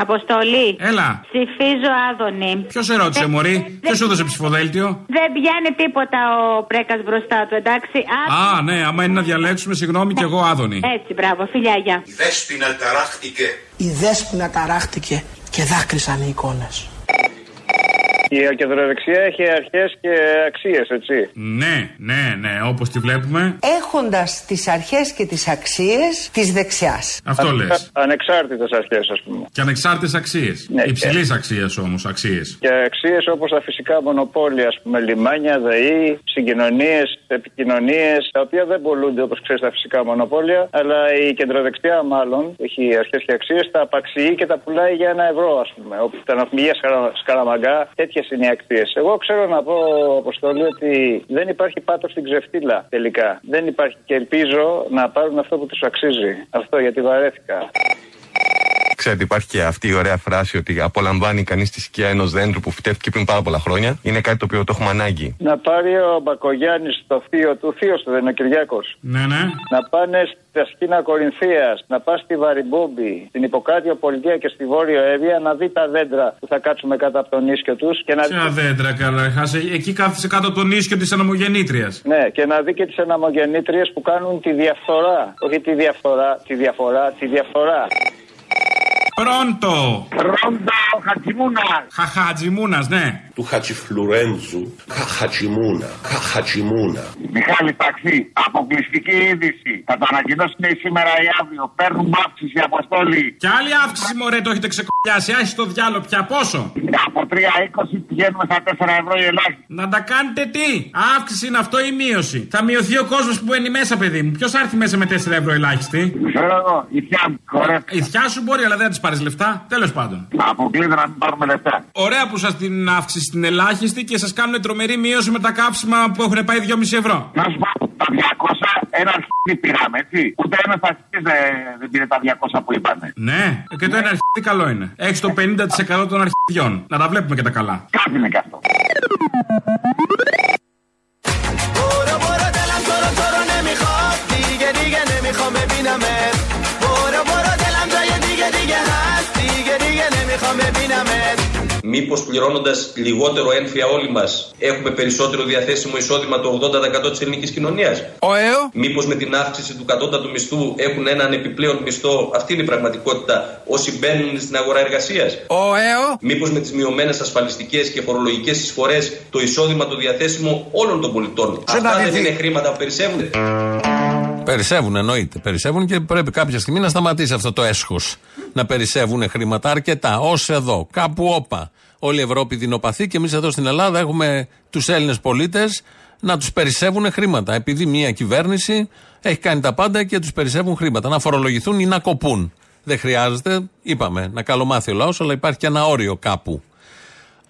Αποστολή. Έλα. Ψηφίζω Άδωνη. Ποιος σε ρώτησε, Μωρή, ποιος σου έδωσε ψηφοδέλτιο; Δεν πιάνει τίποτα ο Πρέκας μπροστά του, εντάξει. Α, ναι, άμα είναι να διαλέξουμε, συγγνώμη και εγώ Άδωνη. Έτσι, μπράβο, φιλιά, γεια. Η Δέσποινα ταράχτηκε. Η δέσποινα ταράχτηκε και δάκρυσαν οι εικόνες. Η κεντροδεξιά έχει αρχές και αξίες, έτσι. Ναι, ναι, ναι, όπως τη βλέπουμε. Έχοντας τις αρχές και τις αξίες της δεξιάς. Αυτό λες. Ανεξάρτητες αρχές, ας πούμε. Και ανεξάρτητες αξίες. Ναι, Υψηλής αξίας όμως, αξίες. Και αξίες όπως τα φυσικά μονοπόλια, ας πούμε, λιμάνια, ΔΕΗ, συγκοινωνίες, επικοινωνίες, τα οποία δεν πολλούνται όπως ξέρεις τα φυσικά μονοπόλια, αλλά η κεντροδεξιά, μάλλον, έχει αρχές και αξίες, τα απαξιεί και τα πουλάει για ένα ευρώ, ας πούμε. Όπου τα ναυπηγεία Σκαρα- Σκαραμαγκά, τέτοιε είναι οι αξίε. Εγώ ξέρω να πω, Αποστόλη, ότι δεν υπάρχει πάτος στην ξεφτύλα τελικά. Δεν υπάρχει και ελπίζω να πάρουν αυτό που τους αξίζει. Αυτό γιατί βαρέθηκα. Ξέρετε, υπάρχει και αυτή η ωραία φράση ότι απολαμβάνει κανείς τη σκιά ενός δέντρου που φυτεύτηκε πριν πάρα πολλά χρόνια. Είναι κάτι το οποίο το έχουμε ανάγκη. Να πάρει ο Μπακογιάννης το θείο του, θείος του δεν είναι ο Κυριάκος. Ναι, ναι. Να πάνε στα σκήνα Κορινθίας, να πας στη Βαριμπόμπη, στην Υποκάτιο Πολιτεία και στη Βόρειο Εύβοια να δει τα δέντρα που θα κάτσουμε κάτω από τον ίσκιο τους και να δει. Ποια δέντρα, καταρχά. Εκεί κάθισε κάτω από τον ίσιο της αναμογεννήτρια. Ναι, και να δει και τις αναμογεννήτριε που κάνουν τη διαφθορά. Όχι τη διαφθορά, τη διαφορά, τη διαφορά. Πρώτο! Ρόντο Χατζημούνας. Χαχατζημούνα, ναι. Του Χατσιφλουρέντζου. Χαχατσιμούνα. Χαχατσιμούνα. Μιχάλη Ταξί. Αποκλειστική είδηση. Θα το ανακοινώσουν σήμερα ή αύριο. Παίρνουν αύξηση αποστόλη. Και άλλη αύξηση, μωρέ, το έχετε ξεκολλιάσει. Άχι το διάλογο πια πόσο; Από 3,20 πηγαίνουμε στα 4 ευρώ η ελάχιστη. Να τα κάνετε τι; Αύξηση είναι αυτό ή μείωση; Θα μειωθεί ο κόσμος που μπαίνει μέσα, παιδί μου. Ποιος θα έρθει μέσα με 4 ευρώ ελάχιστη; Ξέρω εγώ. Η θιά μου. Η θιά σου μπορεί, αλλά δεν θα της πάρει λεφτά. Τέλο πάντων. Αποκλείται να μην πάρουμε λεφτά. Ωραία που σα την αύξηση στην ελάχιστη και σα κάνουν τρομερή μείωση με τα κάψιμα που έχουν πάει 2,5 ευρώ. Να σου πω, τα 200 ένα αρχίδι πήραμε, έτσι. Ούτε ένα αρχίδι δεν, δεν πήρε τα 200 που είπανε. Ναι, και το ένα αρχίδι καλό είναι. Έχει το 50% των αρχιδιών. Να τα βλέπουμε και τα καλά. Κάτι είναι και αυτό. برو برو دلم تو رو تو رو نمیخواد دیگه دیگه نمیخوام ببینمت Είχαμε δύναμη. Μήπως πληρώνοντας λιγότερο ένφια όλοι μας έχουμε περισσότερο διαθέσιμο εισόδημα το 80% της ελληνικής κοινωνίας; ΕΟ. Μήπως με την αύξηση του κατώτατου μισθού έχουν έναν επιπλέον μισθό, αυτή είναι η πραγματικότητα, όσοι μπαίνουν στην αγορά εργασίας. ΕΟ. Μήπως με τις μειωμένες ασφαλιστικές και φορολογικές εισφορές το εισόδημα το διαθέσιμο όλων των πολιτών; Αυτά δεν είναι χρήματα που περισσεύουν. Περισσεύουν, εννοείται. Περισσεύουν και πρέπει κάποια στιγμή να σταματήσει αυτό το έσχος. Να περισσεύουν χρήματα αρκετά. Ω εδώ, κάπου όπα. Όλη η Ευρώπη δεινοπαθεί και εμείς εδώ στην Ελλάδα έχουμε τους Έλληνες πολίτες να τους περισσεύουν χρήματα. Επειδή μια κυβέρνηση έχει κάνει τα πάντα και τους περισσεύουν χρήματα. Να φορολογηθούν ή να κοπούν. Δεν χρειάζεται, είπαμε, να καλομάθει ο λαός, αλλά υπάρχει και ένα όριο κάπου.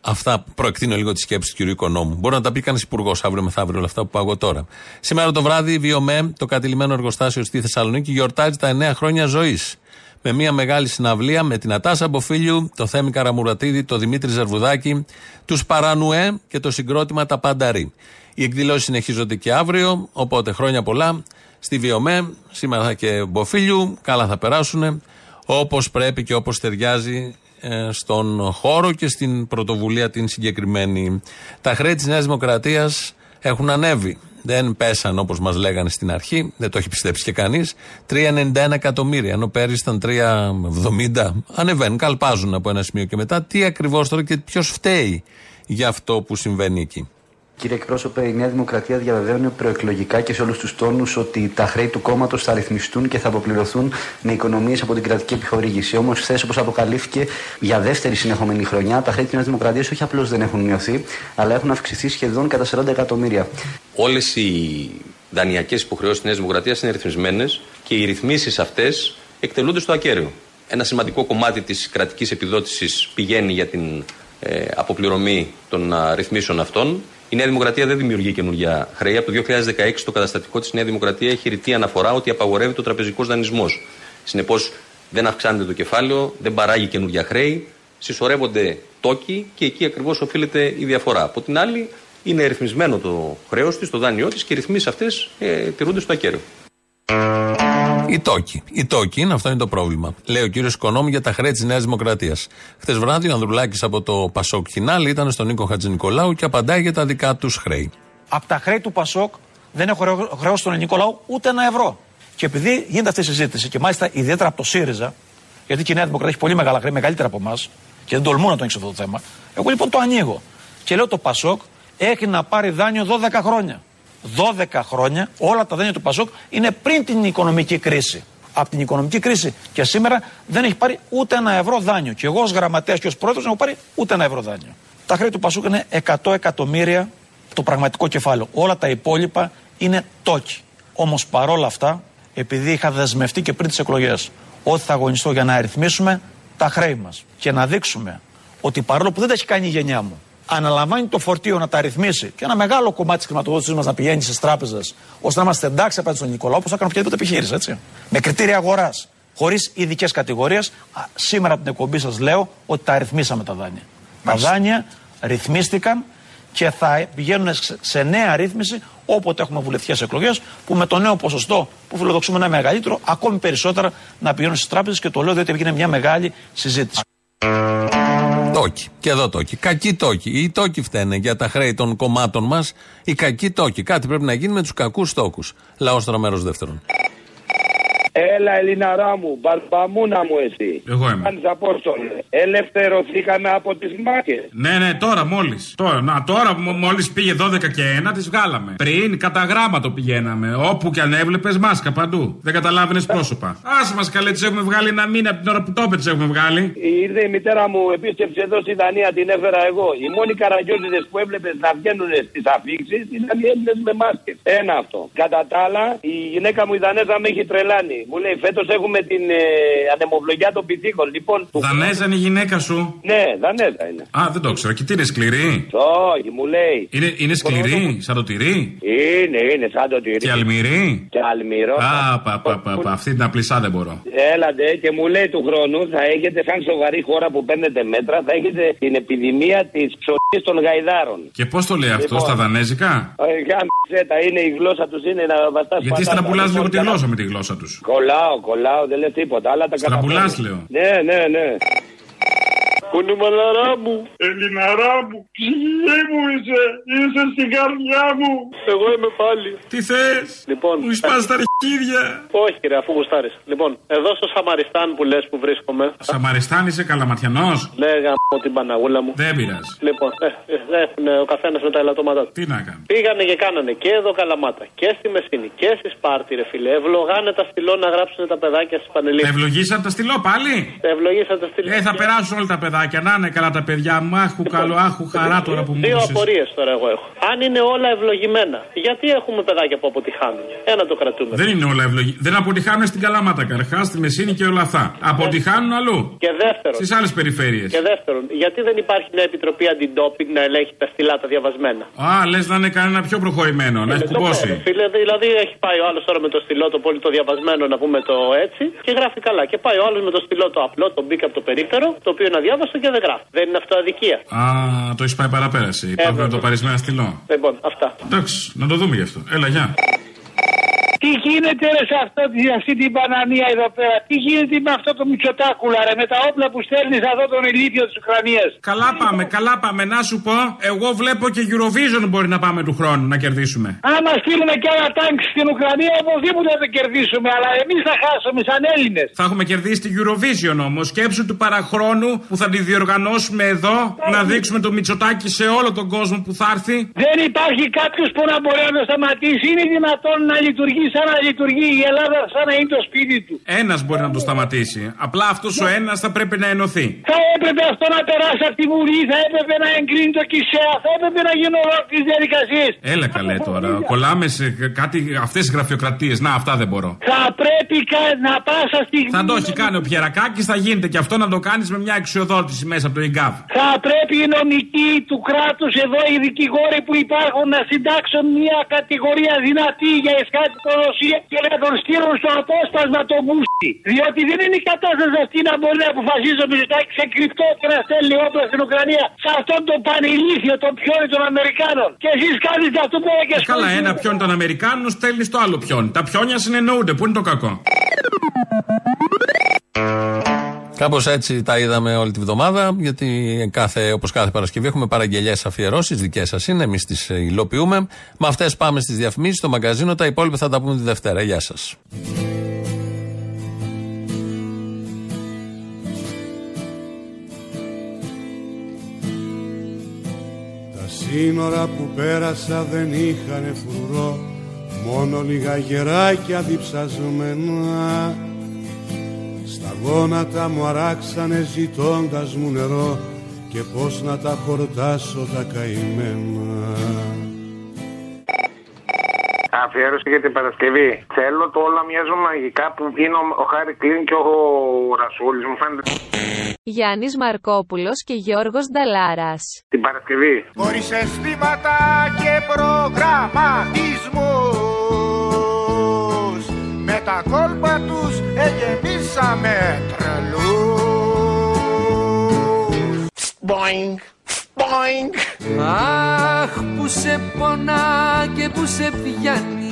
Αυτά προεκτείνω λίγο τη σκέψη του κ. Οικονόμου. Μπορεί να τα πει κανείς υπουργός αύριο μεθαύριο όλα αυτά που πάω εγώ τώρα. Σήμερα το βράδυ η Βιομέ, το κατηλημένο εργοστάσιο στη Θεσσαλονίκη, γιορτάζει τα 9 χρόνια ζωής. Με μια μεγάλη συναυλία με την Ατάσα Μποφίλιου, το Θέμη Καραμουρατίδη, το Δημήτρη Ζερβουδάκη, τους Παρανουέ και το συγκρότημα Τα Πανταρή. Οι εκδηλώσεις συνεχίζονται και αύριο, οπότε χρόνια πολλά στη Βιομέ, σήμερα και Μποφίλιου, καλά θα περάσουν όπως πρέπει και όπως ταιριάζει ε, στον χώρο και στην πρωτοβουλία την συγκεκριμένη. Τα χρέη της Νέας Δημοκρατίας έχουν ανέβει. Δεν πέσαν όπως μας λέγανε στην αρχή, δεν το έχει πιστέψει και κανείς. 3,91 εκατομμύρια, ενώ πέρυσι ήταν 3,70. Ανεβαίνουν, καλπάζουν από ένα σημείο και μετά. Τι ακριβώς τώρα και ποιος φταίει για αυτό που συμβαίνει εκεί. Κύριε εκπρόσωπε, η Νέα Δημοκρατία διαβεβαίωνε προεκλογικά και σε όλους τους τόνους ότι τα χρέη του κόμματος θα ρυθμιστούν και θα αποπληρωθούν με οικονομίες από την κρατική επιχορήγηση. Όμως, χθες, όπως αποκαλύφθηκε, για δεύτερη συνεχόμενη χρονιά, τα χρέη της Νέας Δημοκρατίας όχι απλώς δεν έχουν μειωθεί, αλλά έχουν αυξηθεί σχεδόν κατά 40 εκατομμύρια. Όλες οι δανειακές υποχρεώσεις της Νέας Δημοκρατίας είναι ρυθμισμένες και οι ρυθμίσεις αυτές εκτελούνται στο ακέραιο. Ένα σημαντικό κομμάτι της κρατικής επιδότησης πηγαίνει για την ε, αποπληρωμή των α, ρυθμίσεων αυτών. Η Νέα Δημοκρατία δεν δημιουργεί καινούργια χρέη. Από το 2016 το καταστατικό της Νέα Δημοκρατία έχει ρητή αναφορά ότι απαγορεύει το τραπεζικός δανεισμός. Συνεπώς δεν αυξάνεται το κεφάλαιο, δεν παράγει καινούργια χρέη, συσσωρεύονται τόκοι και εκεί ακριβώς οφείλεται η διαφορά. Από την άλλη, είναι ρυθμισμένο το χρέος της, το δάνειό της και οι ρυθμίσεις αυτές ε, τηρούνται στο ακέραιο. Οι τόκοι. Οι τόκοι είναι, αυτό είναι το πρόβλημα. Λέει ο κύριος Οικονόμου για τα χρέη της Νέας Δημοκρατίας. Χθες βράδυ ο Ανδρουλάκης από το Πασόκ Κινάλ ήταν στον Νίκο Χατζηνικολάου και απαντάει για τα δικά τους χρέη. Από τα χρέη του Πασόκ δεν έχω χρέο στον ελληνικό λαό ούτε ένα ευρώ. Και επειδή γίνεται αυτή η συζήτηση και μάλιστα ιδιαίτερα από το ΣΥΡΙΖΑ, γιατί και η Νέα Δημοκρατία έχει πολύ μεγάλα χρέη, μεγαλύτερα από εμάς, και δεν τολμούν να το ανοίξουν αυτό το θέμα, εγώ λοιπόν το ανοίγω. Και λέω το Πασόκ έχει να πάρει δάνειο 12 χρόνια. 12 χρόνια όλα τα δάνεια του Πασόκ είναι πριν την οικονομική κρίση. Από την οικονομική κρίση και σήμερα δεν έχει πάρει ούτε ένα ευρώ δάνειο. Και εγώ ως γραμματέας και ως πρόεδρος δεν έχω πάρει ούτε ένα ευρώ δάνειο. Τα χρέη του Πασόκ είναι 100 εκατομμύρια το πραγματικό κεφάλαιο. Όλα τα υπόλοιπα είναι τόκι. Όμως παρόλα αυτά, επειδή είχα δεσμευτεί και πριν τις εκλογές ότι θα αγωνιστώ για να αριθμίσουμε τα χρέη μας και να δείξουμε ότι παρόλο που δεν τα έχει κάνει η γενιά μου, αναλαμβάνει το φορτίο να τα ρυθμίσει και ένα μεγάλο κομμάτι της χρηματοδότησής μας να πηγαίνει στις τράπεζες, ώστε να είμαστε εντάξει απέναντι στον Νικολάου, όπως θα κάνω οποιαδήποτε επιχείρηση, έτσι. Με κριτήρια αγοράς. χωρίς ειδικές κατηγορίες. Σήμερα από την εκπομπή σας λέω ότι τα ρυθμίσαμε τα δάνεια. Τα δάνεια ρυθμίστηκαν και θα πηγαίνουν σε- σε νέα ρύθμιση όποτε έχουμε βουλευτικέ εκλογές, που με το νέο ποσοστό που φιλοδοξούμε να είναι μεγαλύτερο, ακόμη περισσότερα να πηγαίνουν στις τράπεζες και το λέω διότι έγινε μια μεγάλη συζήτηση. Τόκι. Και εδώ τόκι. Κακοί τόκι. Οι τόκοι φταίνε για τα χρέη των κομμάτων μας. Οι κακοί τόκοι. Κάτι πρέπει να γίνει με τους κακούς τόκους. Λαός τώρα μέρο δεύτερον. Έλα, Ελληναρά μου, μπαρμπαμούνα μου εσύ. Εγώ είμαι. Κάνεις Απόστολε. Ελευθερωθήκαμε από τις μάχες. Ναι, ναι, τώρα μόλις. Τώρα, να, τώρα μόλις πήγε 12 και 1, τις βγάλαμε. Πριν κατά γράμμα το πηγαίναμε. Όπου και αν έβλεπες, μάσκα παντού. Δεν καταλάβαινες πρόσωπα. Άσε μας καλέ, τις έχουμε βγάλει ένα μήνα από την ώρα που το είπε, τι έχουμε βγάλει. Ήρθε η μητέρα μου επίσκεψη εδώ στη Δανία, την έφερα εγώ. Οι μόνοι καραγκιόζιδες που έβλεπες να βγαίνουν στις αφήξεις ήταν οι Έλληνες με μάσκες. Ένα αυτό. Κατά τα άλλα, η γυναίκα μου η Δανέζα με έχει τρελάνει. Μου λέει φέτος έχουμε την ε, ανεμοβλογιά των πυθίκων. Λοιπόν, του- Δανέζα είναι η γυναίκα σου; Ναι, Δανέζα είναι. Α, δεν το ξέρω. Και τι είναι σκληρή; Όχι, μου λέει. Είναι, είναι σκληρή, σαν το τυρί; Είναι, είναι σαν το τυρί. Και αλμυρή. Και αλμυρό. Α, πα, πα, πα, πα. Αυτή την απλισά δεν μπορώ. Έλατε και μου λέει του χρόνου θα έχετε σαν σοβαρή χώρα που παίρνετε μέτρα θα έχετε την επιδημία της ψωλή των γαϊδάρων. Και πώς το λέει αυτό, Λοιπόν. στα δανέζικα; Ε, Γάμισε τα είναι η γλώσσα τους είναι να βαστά Γιατί στραπουλά λίγο τη γλώσσα με τη γλώσσα τους. Κολλάω, κολλάω, δεν λέω τίποτα. Αλλά τα Στραπουλάς, καταφέρνω. λέω. Ναι, ναι, ναι. Κουνούμαλαρά μου, Ελληναρά μου, ψυχή μου είσαι, είσαι στην καρδιά μου. Εγώ είμαι πάλι. Τι θες, λοιπόν, μου σπάς τα αρχίδια. Όχι, ρε, αφού γουστάρεις. Λοιπόν, εδώ στο Σαμαριστάν που λες που βρίσκομαι. Σαμαριστάν είσαι καλαματιανός; Ναι, γαμώ την Παναγούλα μου. Δεν πειράζει. Λοιπόν, ε, ε, έχουν ο καθένας με τα ελαττώματά του. Τι να κάνω. Πήγανε και κάνανε και εδώ Καλαμάτα και στη Μεσίνη και στη Σπάρτη, ρε φίλε. Ευλογάνε τα στυλό να γράψουν τα παιδάκια στις πανελίδε. Ευλογήσαν τα στυλό πάλι; Ευλογήσαν τα στυλό. Ε, θα περάσουν όλα τα παιδάκια. Να είναι καλά τα παιδιά. Μ' άχου καλό, άχου χαρά τώρα που μου Δύο έδωσες. απορίες τώρα εγώ έχω. Αν είναι όλα ευλογημένα, γιατί έχουμε παιδάκια που αποτυχάνουν. Ένα το κρατούμε. Δεν είναι όλα ευλογή. Δεν αποτυχάνουν στην Καλαμάτα καρχάς, στη Μεσίνη και όλα αυτά. Αποτυχάνουν αλλού. Και δεύτερον. Στις άλλες περιφέρειες. Και δεύτερον, γιατί δεν υπάρχει μια επιτροπή αντιντόπινγκ να ελέγχει τα στυλά τα διαβασμένα; Α, λες να είναι κανένα πιο προχωρημένο, να έχει Ε, το κουμπώσει. ξέρω, Φίλε, δηλαδή έχει πάει ο άλλος τώρα με το στυλό το πολύ το διαβασμένο, να πούμε το έτσι, και γράφει καλά. Και πάει ο άλλος με το στυλό το απλό, το μπήκα από το περίφερο, το οποίο είναι αδιάβαστο και δεν γράφει. Δεν είναι αυτό αδικία. Α, το έχεις πάει παραπέραση. Πάμε βέβαια. να το πάρεις με ένα στυλό. Λοιπόν, αυτά. Εντάξει, να το δούμε γι' αυτό. Έλα, γεια. Τι γίνεται ρε σε αυτό, σε αυτή την πανανία εδώ πέρα, τι γίνεται με αυτό το μυτσοτάκουλα ρε, με τα όπλα που στέλνεις εδώ τον ηλίθιο της Ουκρανίας; Καλά πάμε, καλά πάμε. Να σου πω, εγώ βλέπω και Eurovision μπορεί να πάμε του χρόνου να κερδίσουμε. Άμα στείλουμε και ένα τάγκ στην Ουκρανία, οπωσδήποτε θα το κερδίσουμε, αλλά εμείς θα χάσουμε σαν Έλληνες. Θα έχουμε κερδίσει τη Eurovision όμως. Σκέψου του παραχρόνου που θα τη διοργανώσουμε εδώ, να δείξουμε το Μητσοτάκι σε όλο τον κόσμο που θα έρθει. Δεν υπάρχει κάποιος που να μπορεί να το σταματήσει. Είναι δυνατόν να λειτουργεί σαν να λειτουργεί η Ελλάδα, σαν να είναι το σπίτι του. Ένας μπορεί να το σταματήσει. Απλά αυτός ο ένας θα πρέπει να ενωθεί. Θα έπρεπε αυτό να περάσει από τη Βουλή, θα έπρεπε να εγκρίνει το ΚΙΣΕΑ, θα έπρεπε να γίνουν ολόκληρες διαδικασίες. Έλα καλέ τώρα. Κολλάμε σε κάτι αυτές τι γραφειοκρατίες. Να, αυτά δεν μπορώ. Θα πρέπει κα- να πάσα στιγμή. Θα το έχει κάνει ο Πιερακάκης, θα γίνεται και αυτό να το κάνεις με μια εξοδότηση μέσα από το ΕΓΚΑΒ. Θα πρέπει οι νομικοί του κράτους εδώ, οι δικηγόροι που υπάρχουν, να συντάξουν μια κατηγορία δυνατή για εσκάτη Ρωσία και να τον στείλουν στο απόσπασμα το μπούστι. Διότι δεν είναι η κατάσταση αυτή να μπορεί να αποφασίζει ο Μητσοτάκη σε κρυπτό και να στέλνει όπλα στην Ουκρανία σε αυτόν τον πανηλήθιο, τον πιόνι των Αμερικάνων. Και εσείς κάνετε αυτό που και Ε, Καλά, ένα πιόνι των Αμερικάνων στέλνεις το άλλο πιόνι. Τα πιόνια συνεννοούνται. Πού είναι το κακό; Κάπως έτσι τα είδαμε όλη τη βδομάδα, γιατί κάθε, όπως κάθε Παρασκευή έχουμε παραγγελιές αφιερώσεις, δικές σας είναι, εμείς τις ε, υλοποιούμε. Με αυτές πάμε στις διαφημίσεις, στο μαγκαζίνο, τα υπόλοιπα θα τα πούμε τη Δευτέρα. Γεια σας. Τα σύνορα που πέρασα δεν είχαν φρουρό Μόνο λίγα γεράκια διψασμένα Στα γόνατα μου αράξανε ζητώντας μου νερό Και πως να τα χορτάσω τα καημένα Αφιέρωση για την Παρασκευή. Θέλω το όλα μοιάζουν μαγικά που είναι ο, ο Χάρη Κλίν και ο, Ρασούλης. Μου φαίνεται Γιάννης Μαρκόπουλος και Γιώργος Νταλάρας. την Παρασκευή. Χωρίς αισθήματα και προγραμματισμούς Με τα κόλπα τους εγεμίσαμε τρελούς. Boing, boing. Αχ που σε πονά και που σε πιάνει.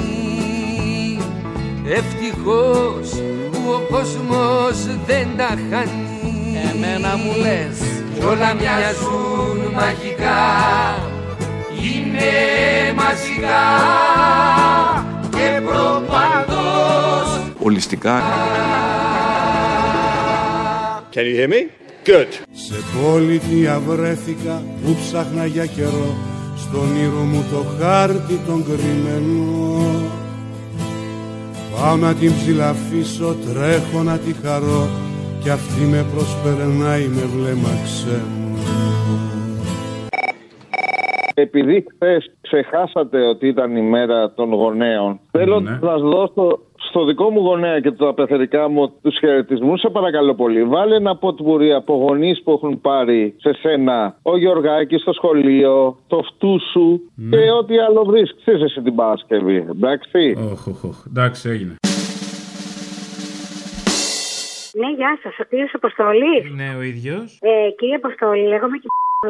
Ευτυχώς που ο κόσμος δεν τα χάνει. Εμένα μου λες Κι όλα μοιάζουν μαγικά. Είναι μαζικά Και προπαντός Ολιστικά. Can you hear me? Good. Σε πολιτεία βρέθηκα που ψάχνα για καιρό Στον ήρω μου το χάρτη τον κρυμμένο Πάω να την ψηλαφίσω, τρέχω να τη χαρώ Κι αυτή με προσπερνάει με βλέμμα ξένο Επειδή χθες ξεχάσατε ότι ήταν η μέρα των γονέων, θέλω να σας δώσω στο δικό μου γονέα και τα πεθερικά μου τους χαιρετισμούς. Σε παρακαλώ πολύ, βάλε ένα ποτμπουρί από γονείς που έχουν πάρει σε σένα ο Γιωργάκης στο σχολείο, το φτού σου και ό,τι άλλο βρίσκεις εσύ την Παρασκευή. Εντάξει; Οχ, οχ, οχ. Εντάξει, έγινε. Ναι, γεια σας. Ο κύριος Αποστολή. Ναι, ο ίδιος. Ε, κύριε Αποστολή, λέγομαι και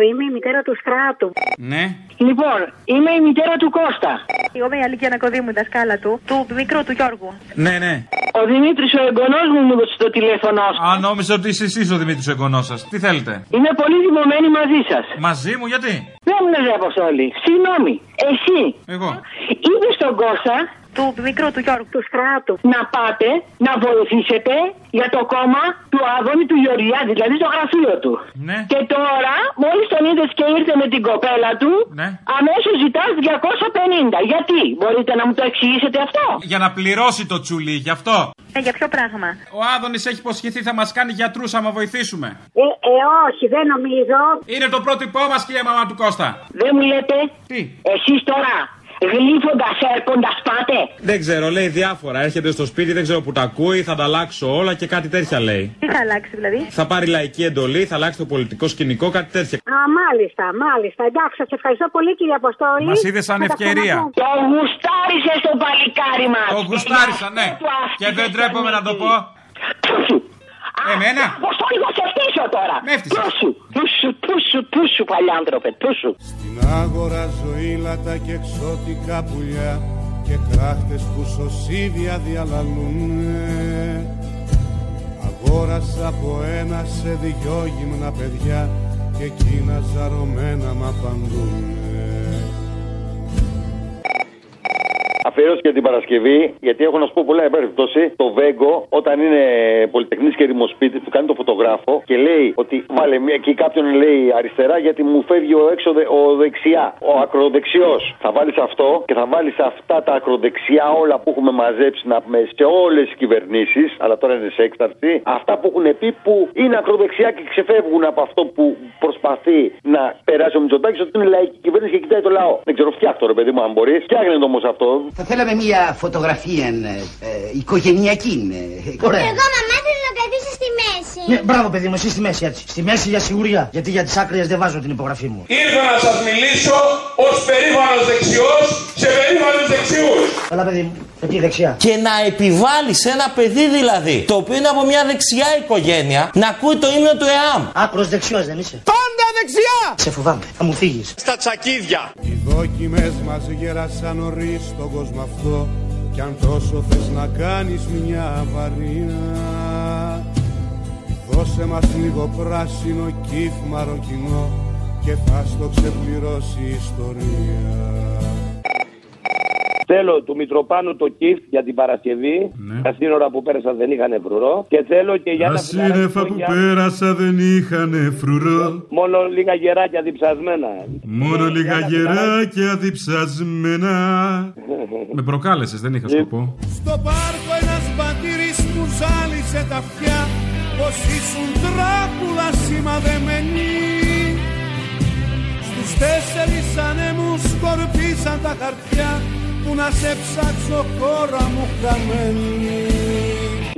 είμαι η μητέρα του Στράτου. Ναι. Λοιπόν, είμαι η μητέρα του Κώστα. Εγώ είμαι η Αλίκη Ανακοδήμου, η δασκάλα του, του μικρού του Γιώργου. Ναι, ναι. Ο Δημήτρης, ο εγγονός μου, μου έδωσε το τηλέφωνο. Α, νόμιζα ότι είσαι εσύ ο Δημήτρης ο εγγονός σας. Τι θέλετε; Είμαι πολύ δημομένη μαζί σας. Μαζί μου, γιατί; Δεν μου λες, ρε Αποστολή. Συγγνώμη, εσύ Εγώ. είπε στον Κώστα; Του μικρού του Γιώργου, του Στράτου, να πάτε να βοηθήσετε για το κόμμα του Άδωνη του Γεωργιάδη, δηλαδή στο γραφείο του. Ναι. Και τώρα, μόλις τον είδες και ήρθε με την κοπέλα του, Ναι. αμέσως ζητάς 250. Γιατί, μπορείτε να μου το εξηγήσετε αυτό; Για να πληρώσει το τσουλί, γι' αυτό. Ε, για ποιο πράγμα; Ο Άδωνης έχει υποσχεθεί θα μας κάνει γιατρούς άμα βοηθήσουμε. Ε, ε, όχι, δεν νομίζω. Είναι το πρότυπό μας, κυρία Μαμά του Κώστα. Δεν μου λέτε; Τι; Εσείς τώρα, γλύφοντας, έρχοντας πάτε. Δεν ξέρω, λέει διάφορα. Έρχεται στο σπίτι, δεν ξέρω που τα ακούει, θα τα αλλάξω όλα και κάτι τέτοια λέει. Τι θα αλλάξει δηλαδή; Θα πάρει λαϊκή εντολή, θα αλλάξει το πολιτικό σκηνικό, κάτι τέτοια. Α, μάλιστα, μάλιστα. Εντάξει, σας ευχαριστώ πολύ κύριε Αποστόλη. Μας είδες σαν Θα τα ευκαιρία. ξαναπώ. Το γουστάρισες στο παλικάρι μας. Το γουστάρισα, ναι. Και δεν τρέπομαι να το πω. Εμένα. Αποστόλη, θα σε φτύσω τώρα. Με έφτυσες. Πούσου, πούσου, πούσου, πούσου, παλιάνθρωπε, πούσου. Στην άγορα ζωήλατα και εξώτικα πουλιά και κράχτες που σωσίδια διαλαλούνε Αγόρασα από ένα σε δυο γυμνα παιδιά και εκείνα ζαρωμένα μ' απαντούνε Αφιέρωση για την Παρασκευή, γιατί έχω να σου πω πολλά περιπτώσει. Το Βέγκο, όταν είναι πολυτεχνής και δημοσπίτη, του κάνει το φωτογράφο και λέει ότι βάλε μία και κάποιον λέει αριστερά γιατί μου φεύγει ο έξω δε- ο δεξιά, ο ακροδεξιός. Θα βάλεις αυτό και θα βάλεις αυτά τα ακροδεξιά όλα που έχουμε μαζέψει να πούμε σε όλες τις κυβερνήσεις, αλλά τώρα είναι σε έκταρτη. Αυτά που έχουν πει που είναι ακροδεξιά και ξεφεύγουν από αυτό που προσπαθεί να περάσει ο Μητσοτάκης, ότι είναι λαϊκή κυβέρνηση και κοιτάει το λαό. Δεν ξέρω, φτιάχτω ρε παιδί μου, αν μπορείς. Φτιάχνει το όμως αυτό. Θα θέλαμε μια φωτογραφία ε, ε, οικογενειακή. ε, Ωραία. Εγώ μαμά θέλω να καθίσω στη μέση. Ναι, μπράβο παιδί μου, εσύ στη μέση έτσι. Στη μέση για σιγουριά. Γιατί για τις άκρες δεν βάζω την υπογραφή μου. Ήρθα να σας μιλήσω ως περήφανος δεξιός σε περήφανους δεξιούς. Έλα παιδί μου, εκεί δεξιά. Και να επιβάλλεις ένα παιδί δηλαδή, το οποίο είναι από μια δεξιά οικογένεια, να ακούει το ύμνο του ΕΑΜ. Άκρος δεξιός δεν είσαι. Πάντα δεξιά! Σε φοβάμαι, θα μου φύγεις. Στα τσακίδια. Οι δόκιμες μας γέρασαν νωρίς στον κόσμο αυτό κι αν τόσο θες να κάνεις μια βαριά. Δώσε μας λίγο πράσινο κύφ μαροκινό και θα στο ξεπληρώσει η ιστορία Θέλω του Μητροπάνου το κιφ για την Παρασκευή. Τα σύνορα που πέρασαν δεν είχαν φρουρό. Και θέλω και για Τα να σύννεφα που πέρασα δεν είχαν φρουρό. Μόνο λίγα γεράκια διψασμένα. Μόνο λίγα γεράκια διψασμένα. (laughs) Με προκάλεσες, δεν είχα σκοπό. Στο πάρκο ένας πατήρης που ζάλισε τα αυτιά πως ήσουν τράπουλα σημαδεμένοι Στους τέσσερις ανέμους σκορπίσαν τα χαρτιά που να σε ψάξω χώρα μου χαμένη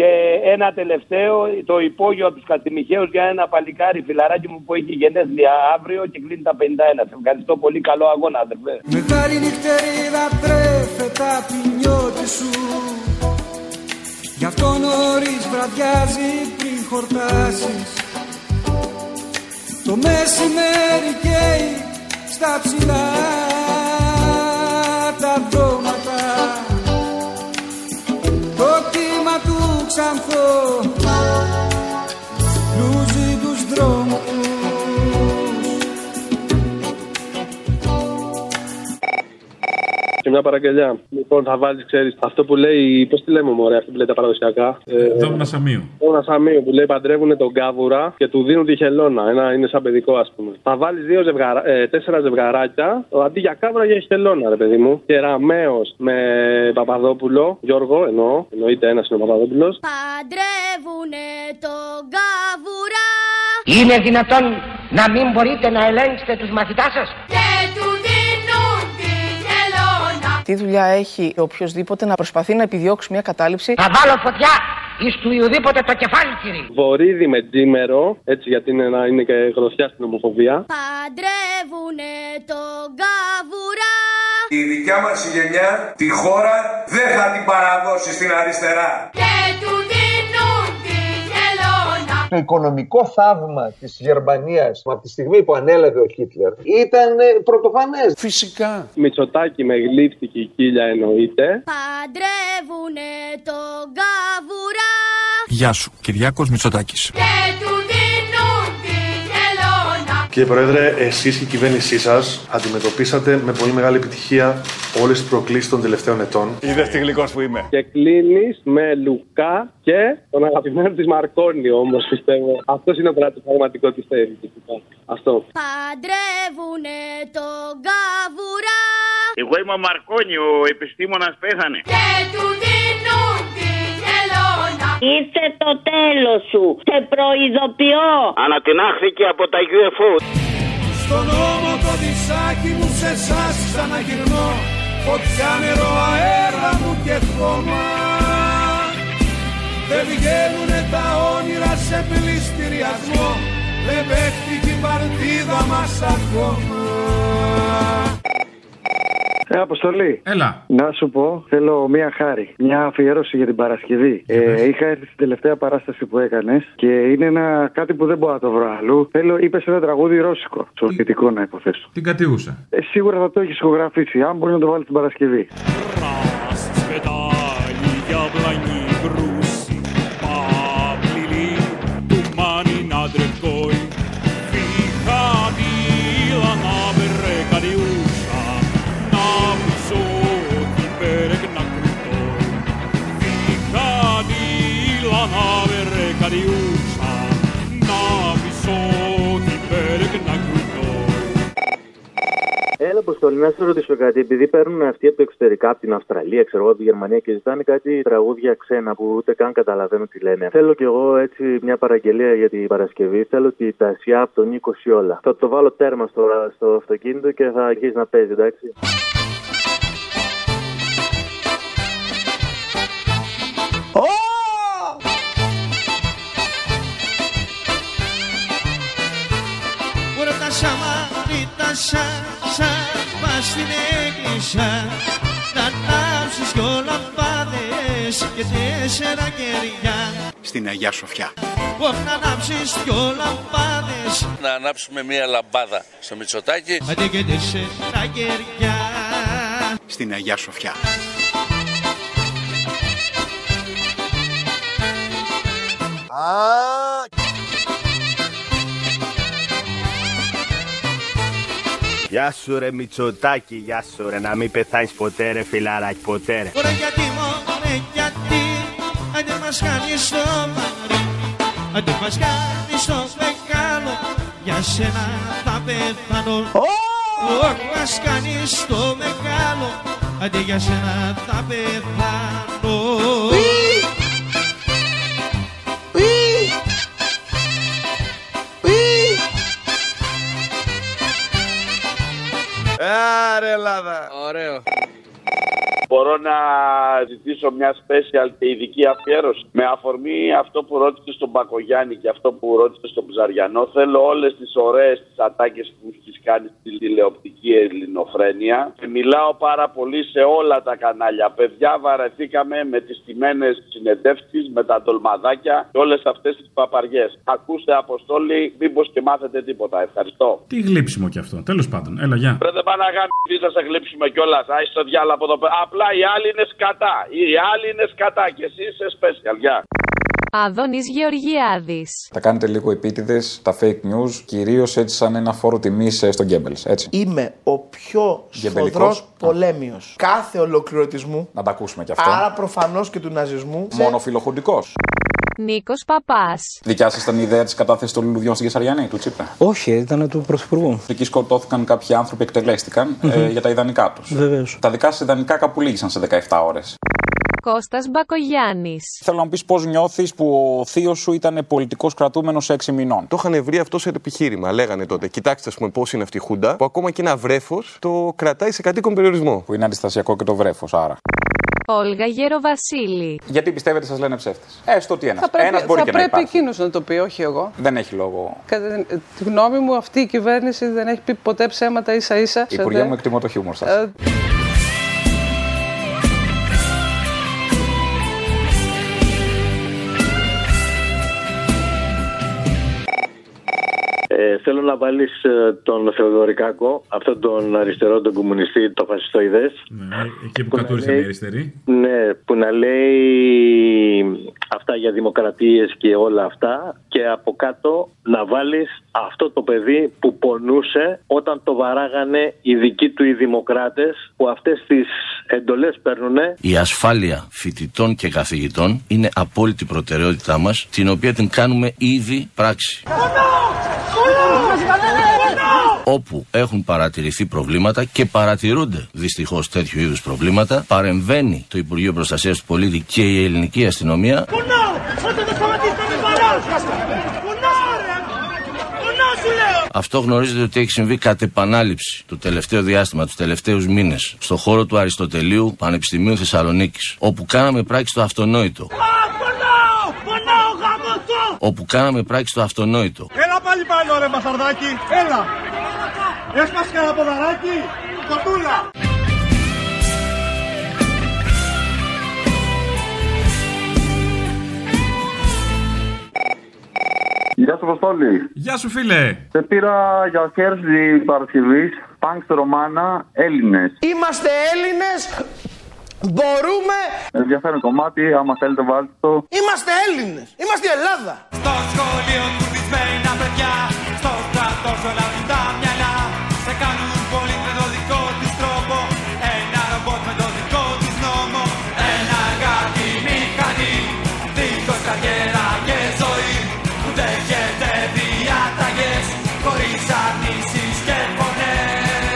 Και ένα τελευταίο, το υπόγειο από τους Κατημιχαίου για ένα παλικάρι φιλαράκι μου που έχει γενέθλια αύριο και κλείνει τα 51. Σε ευχαριστώ πολύ. Καλό αγώνα, αδερφέ. Μεγάλη νυχτερίδα τρέφε τα πινιώτη σου Κι αυτό νωρίς βραδιάζει πριν χορτάσεις Το μεσημέρι καίει στα ψηλά τα δώματα Το κύμα του ξανθό μια παραγγελιά. Λοιπόν, θα βάλεις, ξέρεις, αυτό που λέει. Πώς τη λέμε, Μωρέ, αυτή που λέει τα παραδοσιακά; Ε, Δόμνα Σαμίου. Ένα σαμίο που λέει παντρεύουν τον κάβουρα και του δίνουν τη χελώνα. Ένα είναι σαν παιδικό, ας πούμε. Θα βάλεις δύο ζευγαρα... ε, τέσσερα ζευγαράκια αντί για κάβουρα για χελώνα, ρε παιδί μου. Και ραμαίο με Παπαδόπουλο. Γιώργο, εννοώ. Εννοείται ένας είναι ο Παπαδόπουλος. Παντρεύουνε τον καβουρά Είναι δυνατόν να μην μπορείτε να ελέγξετε τους μαθητάς σας; και του δίνουν τη χελώνα. Τι δουλειά έχει οποιοδήποτε να προσπαθεί να επιδιώξει μια κατάληψη. Θα βάλω φωτιά εις του Ιουδήποτε το κεφάλι κύριε. Βορύδι με τζίμερο. Έτσι γιατί είναι, ένα, είναι και γροθιά στην ομοφοβία. Παντρεύουνε τον καβουρά Η δικιά μας η γενιά τη χώρα δεν θα την παραδώσει στην αριστερά. και του δίνουν τη χελώνα. Το οικονομικό θαύμα της Γερμανίας από τη στιγμή που ανέλαβε ο Χίτλερ ήταν ε, πρωτοφανές. Φυσικά. Μητσοτάκι με γλύφτηκε η κύλια εννοείται. Παντρεύουνε τον καβουρά Γεια σου, Κυριάκος Μητσοτάκης. και του δίνουν τη χελώνα. Κύριε Πρόεδρε, εσείς και η κυβέρνησή σας αντιμετωπίσατε με πολύ μεγάλη επιτυχία όλες τις προκλήσεις των τελευταίων ετών. Είδε τι γλυκό που είμαι. Και κλείνεις με Λουκά και τον αγαπημένο της Μαρκόνι όμως πιστεύω. Αυτός είναι το πραγματικό τη θέλει. Αυτό. Παντρεύουνε τον καβουρά Εγώ είμαι ο Μαρκόνι, ο επιστήμονας πέθανε. και του δίνουν τη χελώνα. Ήρθε το τέλος σου. Σε προειδοποιώ. Ανατινάχθηκε από τα UFO. Στον νόμο το δισάκι μου σε εσάς ξαναγυρνώ Φωτιά νερό αέρα μου και χώμα Δεν βγαίνουνε τα όνειρα σε πληστηριασμό Δεν παίχτηκε η παρτίδα μας ακόμα Ε, Αποστολή. Έλα. Να σου πω, θέλω μία χάρη. Μια αφιέρωση για την Παρασκευή. Ε, είχα έρθει στην τελευταία παράσταση που έκανες και είναι ένα κάτι που δεν μπορώ να το βρω αλλού. Θέλω, είπες ένα τραγούδι ρώσικο. Σοβιετικό να υποθέσω. Την κατιούσα. Ε, σίγουρα θα το έχεις ηχογραφήσει. Αν μπορείς να το βάλεις την Παρασκευή. Αποστολή, να σε ρωτήσω κάτι. Επειδή παίρνουν αυτοί από το εξωτερικά, από την Αυστραλία, ξέρω εγώ, από τη Γερμανία και ζητάνε κάτι τραγούδια ξένα που ούτε καν καταλαβαίνω τι λένε. Θέλω κι εγώ έτσι μια παραγγελία για την Παρασκευή. Θέλω τη Τασιά από τον Νίκο Σιόλα. Θα το βάλω τέρμα στο, στο αυτοκίνητο και θα αρχίσει να παίζει, εντάξει. Ωραία τα σαμάρι, στην εκκλησιά Να ανάψεις δυο λαμπάδες και τέσσερα κεριά Στην Αγιά Σοφιά. Ω, Να ανάψεις δυο λαμπάδες Να ανάψουμε μία λαμπάδα στο Μητσοτάκι. Αντί και τέσσερα κεριά Στην Αγιά Σοφιά. Γεια σου ρε Μητσοτάκη, γεια σου ρε, να μην πεθάνεις ποτέ ρε φιλαράκι, ποτέ ρε. Ωραία γιατί μωρέ γιατί. Άντε μας κάνεις το μαρί Άντε μας κάνεις το μεγάλο. Για σένα θα πεθάνω. Ω, μας κάνεις το μεγάλο. Άντε για σένα θα πεθάνω Άρε Ελλάδα. Ωραίο. Μπορώ να ζητήσω μια special και ειδική αφιέρωση. Με αφορμή αυτό που ρώτησε στον Μπακογιάννη και αυτό που ρώτησε στον Ψαριανό, θέλω όλες τις ωραίες τις ατάκες που έχεις κάνει στη τηλεοπτική ελληνοφρένεια. Και μιλάω πάρα πολύ σε όλα τα κανάλια. Παιδιά, βαρεθήκαμε με τις τιμένε συνεντεύξεις, με τα ντολμαδάκια και όλες αυτές τις παπαριές. Ακούστε, Αποστόλη, μήπως και μάθετε τίποτα. Ευχαριστώ. Τι γλύψιμο κι αυτό. Τέλος πάντων, έλα, γεια. Πρέπει πάνε να κάνουμε θα σε γλύψουμε κιόλας. Άι στο διάλογο από εδώ πέρα. Απλά οι άλλοι είναι σκατά. Οι άλλοι είναι σκατά και εσύ είσαι special. Γεια. Άδωνης Γεωργιάδης. Τα κάνετε λίγο επίτηδες, τα fake news, κυρίως έτσι σαν ένα φόρο τιμής στον Γκέμπελς. Έτσι. Είμαι ο πιο Γεμπελικός. σφοδρός πολέμιος κάθε ολοκληρωτισμού, Να τα ακούσουμε κι αυτό. άρα προφανώς και του ναζισμού. Μόνο φιλοχοντικό. Νίκος Παπάς. Δικιά σας ήταν η ιδέα της κατάθεσης των λουλουδιών στην Κεσαριανή, του Τσίπρα; Όχι, ήταν του Πρωθυπουργού. Εκεί σκοτώθηκαν κάποιοι άνθρωποι, εκτελέστηκαν ε, για τα ιδανικά τους. Βεβαίως. Τα δικά σας ιδανικά κάπου λύγησαν σε 17 ώρες. Κώστας Μπακογιάννης. Θέλω να μου πεις πώς νιώθεις που ο θείος σου ήταν πολιτικός κρατούμενος 6 μηνών; Το είχαν βρει αυτό σε επιχείρημα. Λέγανε τότε, κοιτάξτε, ας πούμε, πώς είναι αυτή η Χούντα, που ακόμα και ένα βρέφος το κρατάει σε κατοίκον περιορισμό. Που είναι αντιστασιακό και το βρέφος, άρα. Όλγα Γεροβασίλη. Γιατί πιστεύετε σας λένε ψεύτες. Έστω ότι ένας. Θα πρέπει, Ένας μπορεί θα και να πρέπει υπάρχει. εκείνος να το πει, όχι εγώ. Δεν έχει λόγο. Κατά τη γνώμη μου, αυτή η κυβέρνηση δεν έχει πει ποτέ ψέματα ίσα ίσα. Υπουργέ μου, εκτιμώ το χιούμορ σας. Ε, Ε, θέλω να βάλεις τον Θεοδωρικάκο, αυτόν τον αριστερό, τον κομμουνιστή, το φασιστοειδές. Ναι, εκεί που κατούρισαν οι αριστεροί. Ναι, που να λέει αυτά για δημοκρατίες και όλα αυτά και από κάτω να βάλεις αυτό το παιδί που πονούσε όταν το βαράγανε οι δικοί του οι δημοκράτες που αυτές τις εντολές παίρνουνε Η ασφάλεια φοιτητών και καθηγητών είναι απόλυτη προτεραιότητά μας, την οποία την κάνουμε ήδη πράξη. Όπου έχουν παρατηρηθεί προβλήματα και παρατηρούνται δυστυχώς τέτοιου είδους προβλήματα, παρεμβαίνει το Υπουργείο Προστασίας του Πολίτη και η ελληνική αστυνομία. Αυτό γνωρίζετε ότι έχει συμβεί κατ' επανάληψη το τελευταίο διάστημα, τους τελευταίους μήνες, στο χώρο του Αριστοτελείου Πανεπιστημίου Θεσσαλονίκης, όπου κάναμε πράξη το αυτονόητο. Όπου κάναμε πράξη το αυτονόητο. Έλα πάλι πάνω ρε μπασαρδάκι, έλα. Έσπασε κανένα ποδαράκι, κοτούλα. Γεια σου, Αποστόλη. Γεια σου, φίλε. Σε πήρα για χέρι Παρασκευής. Πανκ Ρωμάνα, Έλληνες. Είμαστε Έλληνες, μπορούμε, Ενδιαφέρον κομμάτι, άμα θέλετε βάλτε το. είμαστε Έλληνες, είμαστε η Ελλάδα. Στο σχολείο κουμπισμένα παιδιά Στο στρατό όλα έχουν τα μυαλά. Σε κάνουν πολύ με το δικό τους τρόπο. Ένα ρομπότ με το δικό τους νόμο. Ένα γάτι μηχανή Δίχως καριέρα και ζωή. Που δέχεται διάταγες Χωρίς αρνήσεις και φωνές.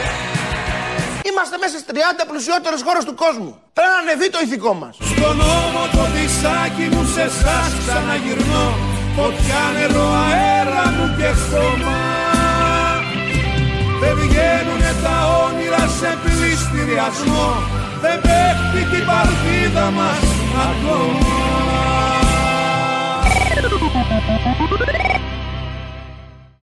Είμαστε μέσα στις 30 πλουσιότερες χώρες του κόσμου. Πρέπει να ανεβεί το ηθικό μας. Στον νόμο το δισάκι μου σε εσάς ξαναγυρνώ Φωτιά, νερό, αέρα μου και χρώμα Δεν βγαίνουνε τα όνειρα σε πληστηριασμό. Δεν παίχτηκε η παρτίδα μας ακόμα.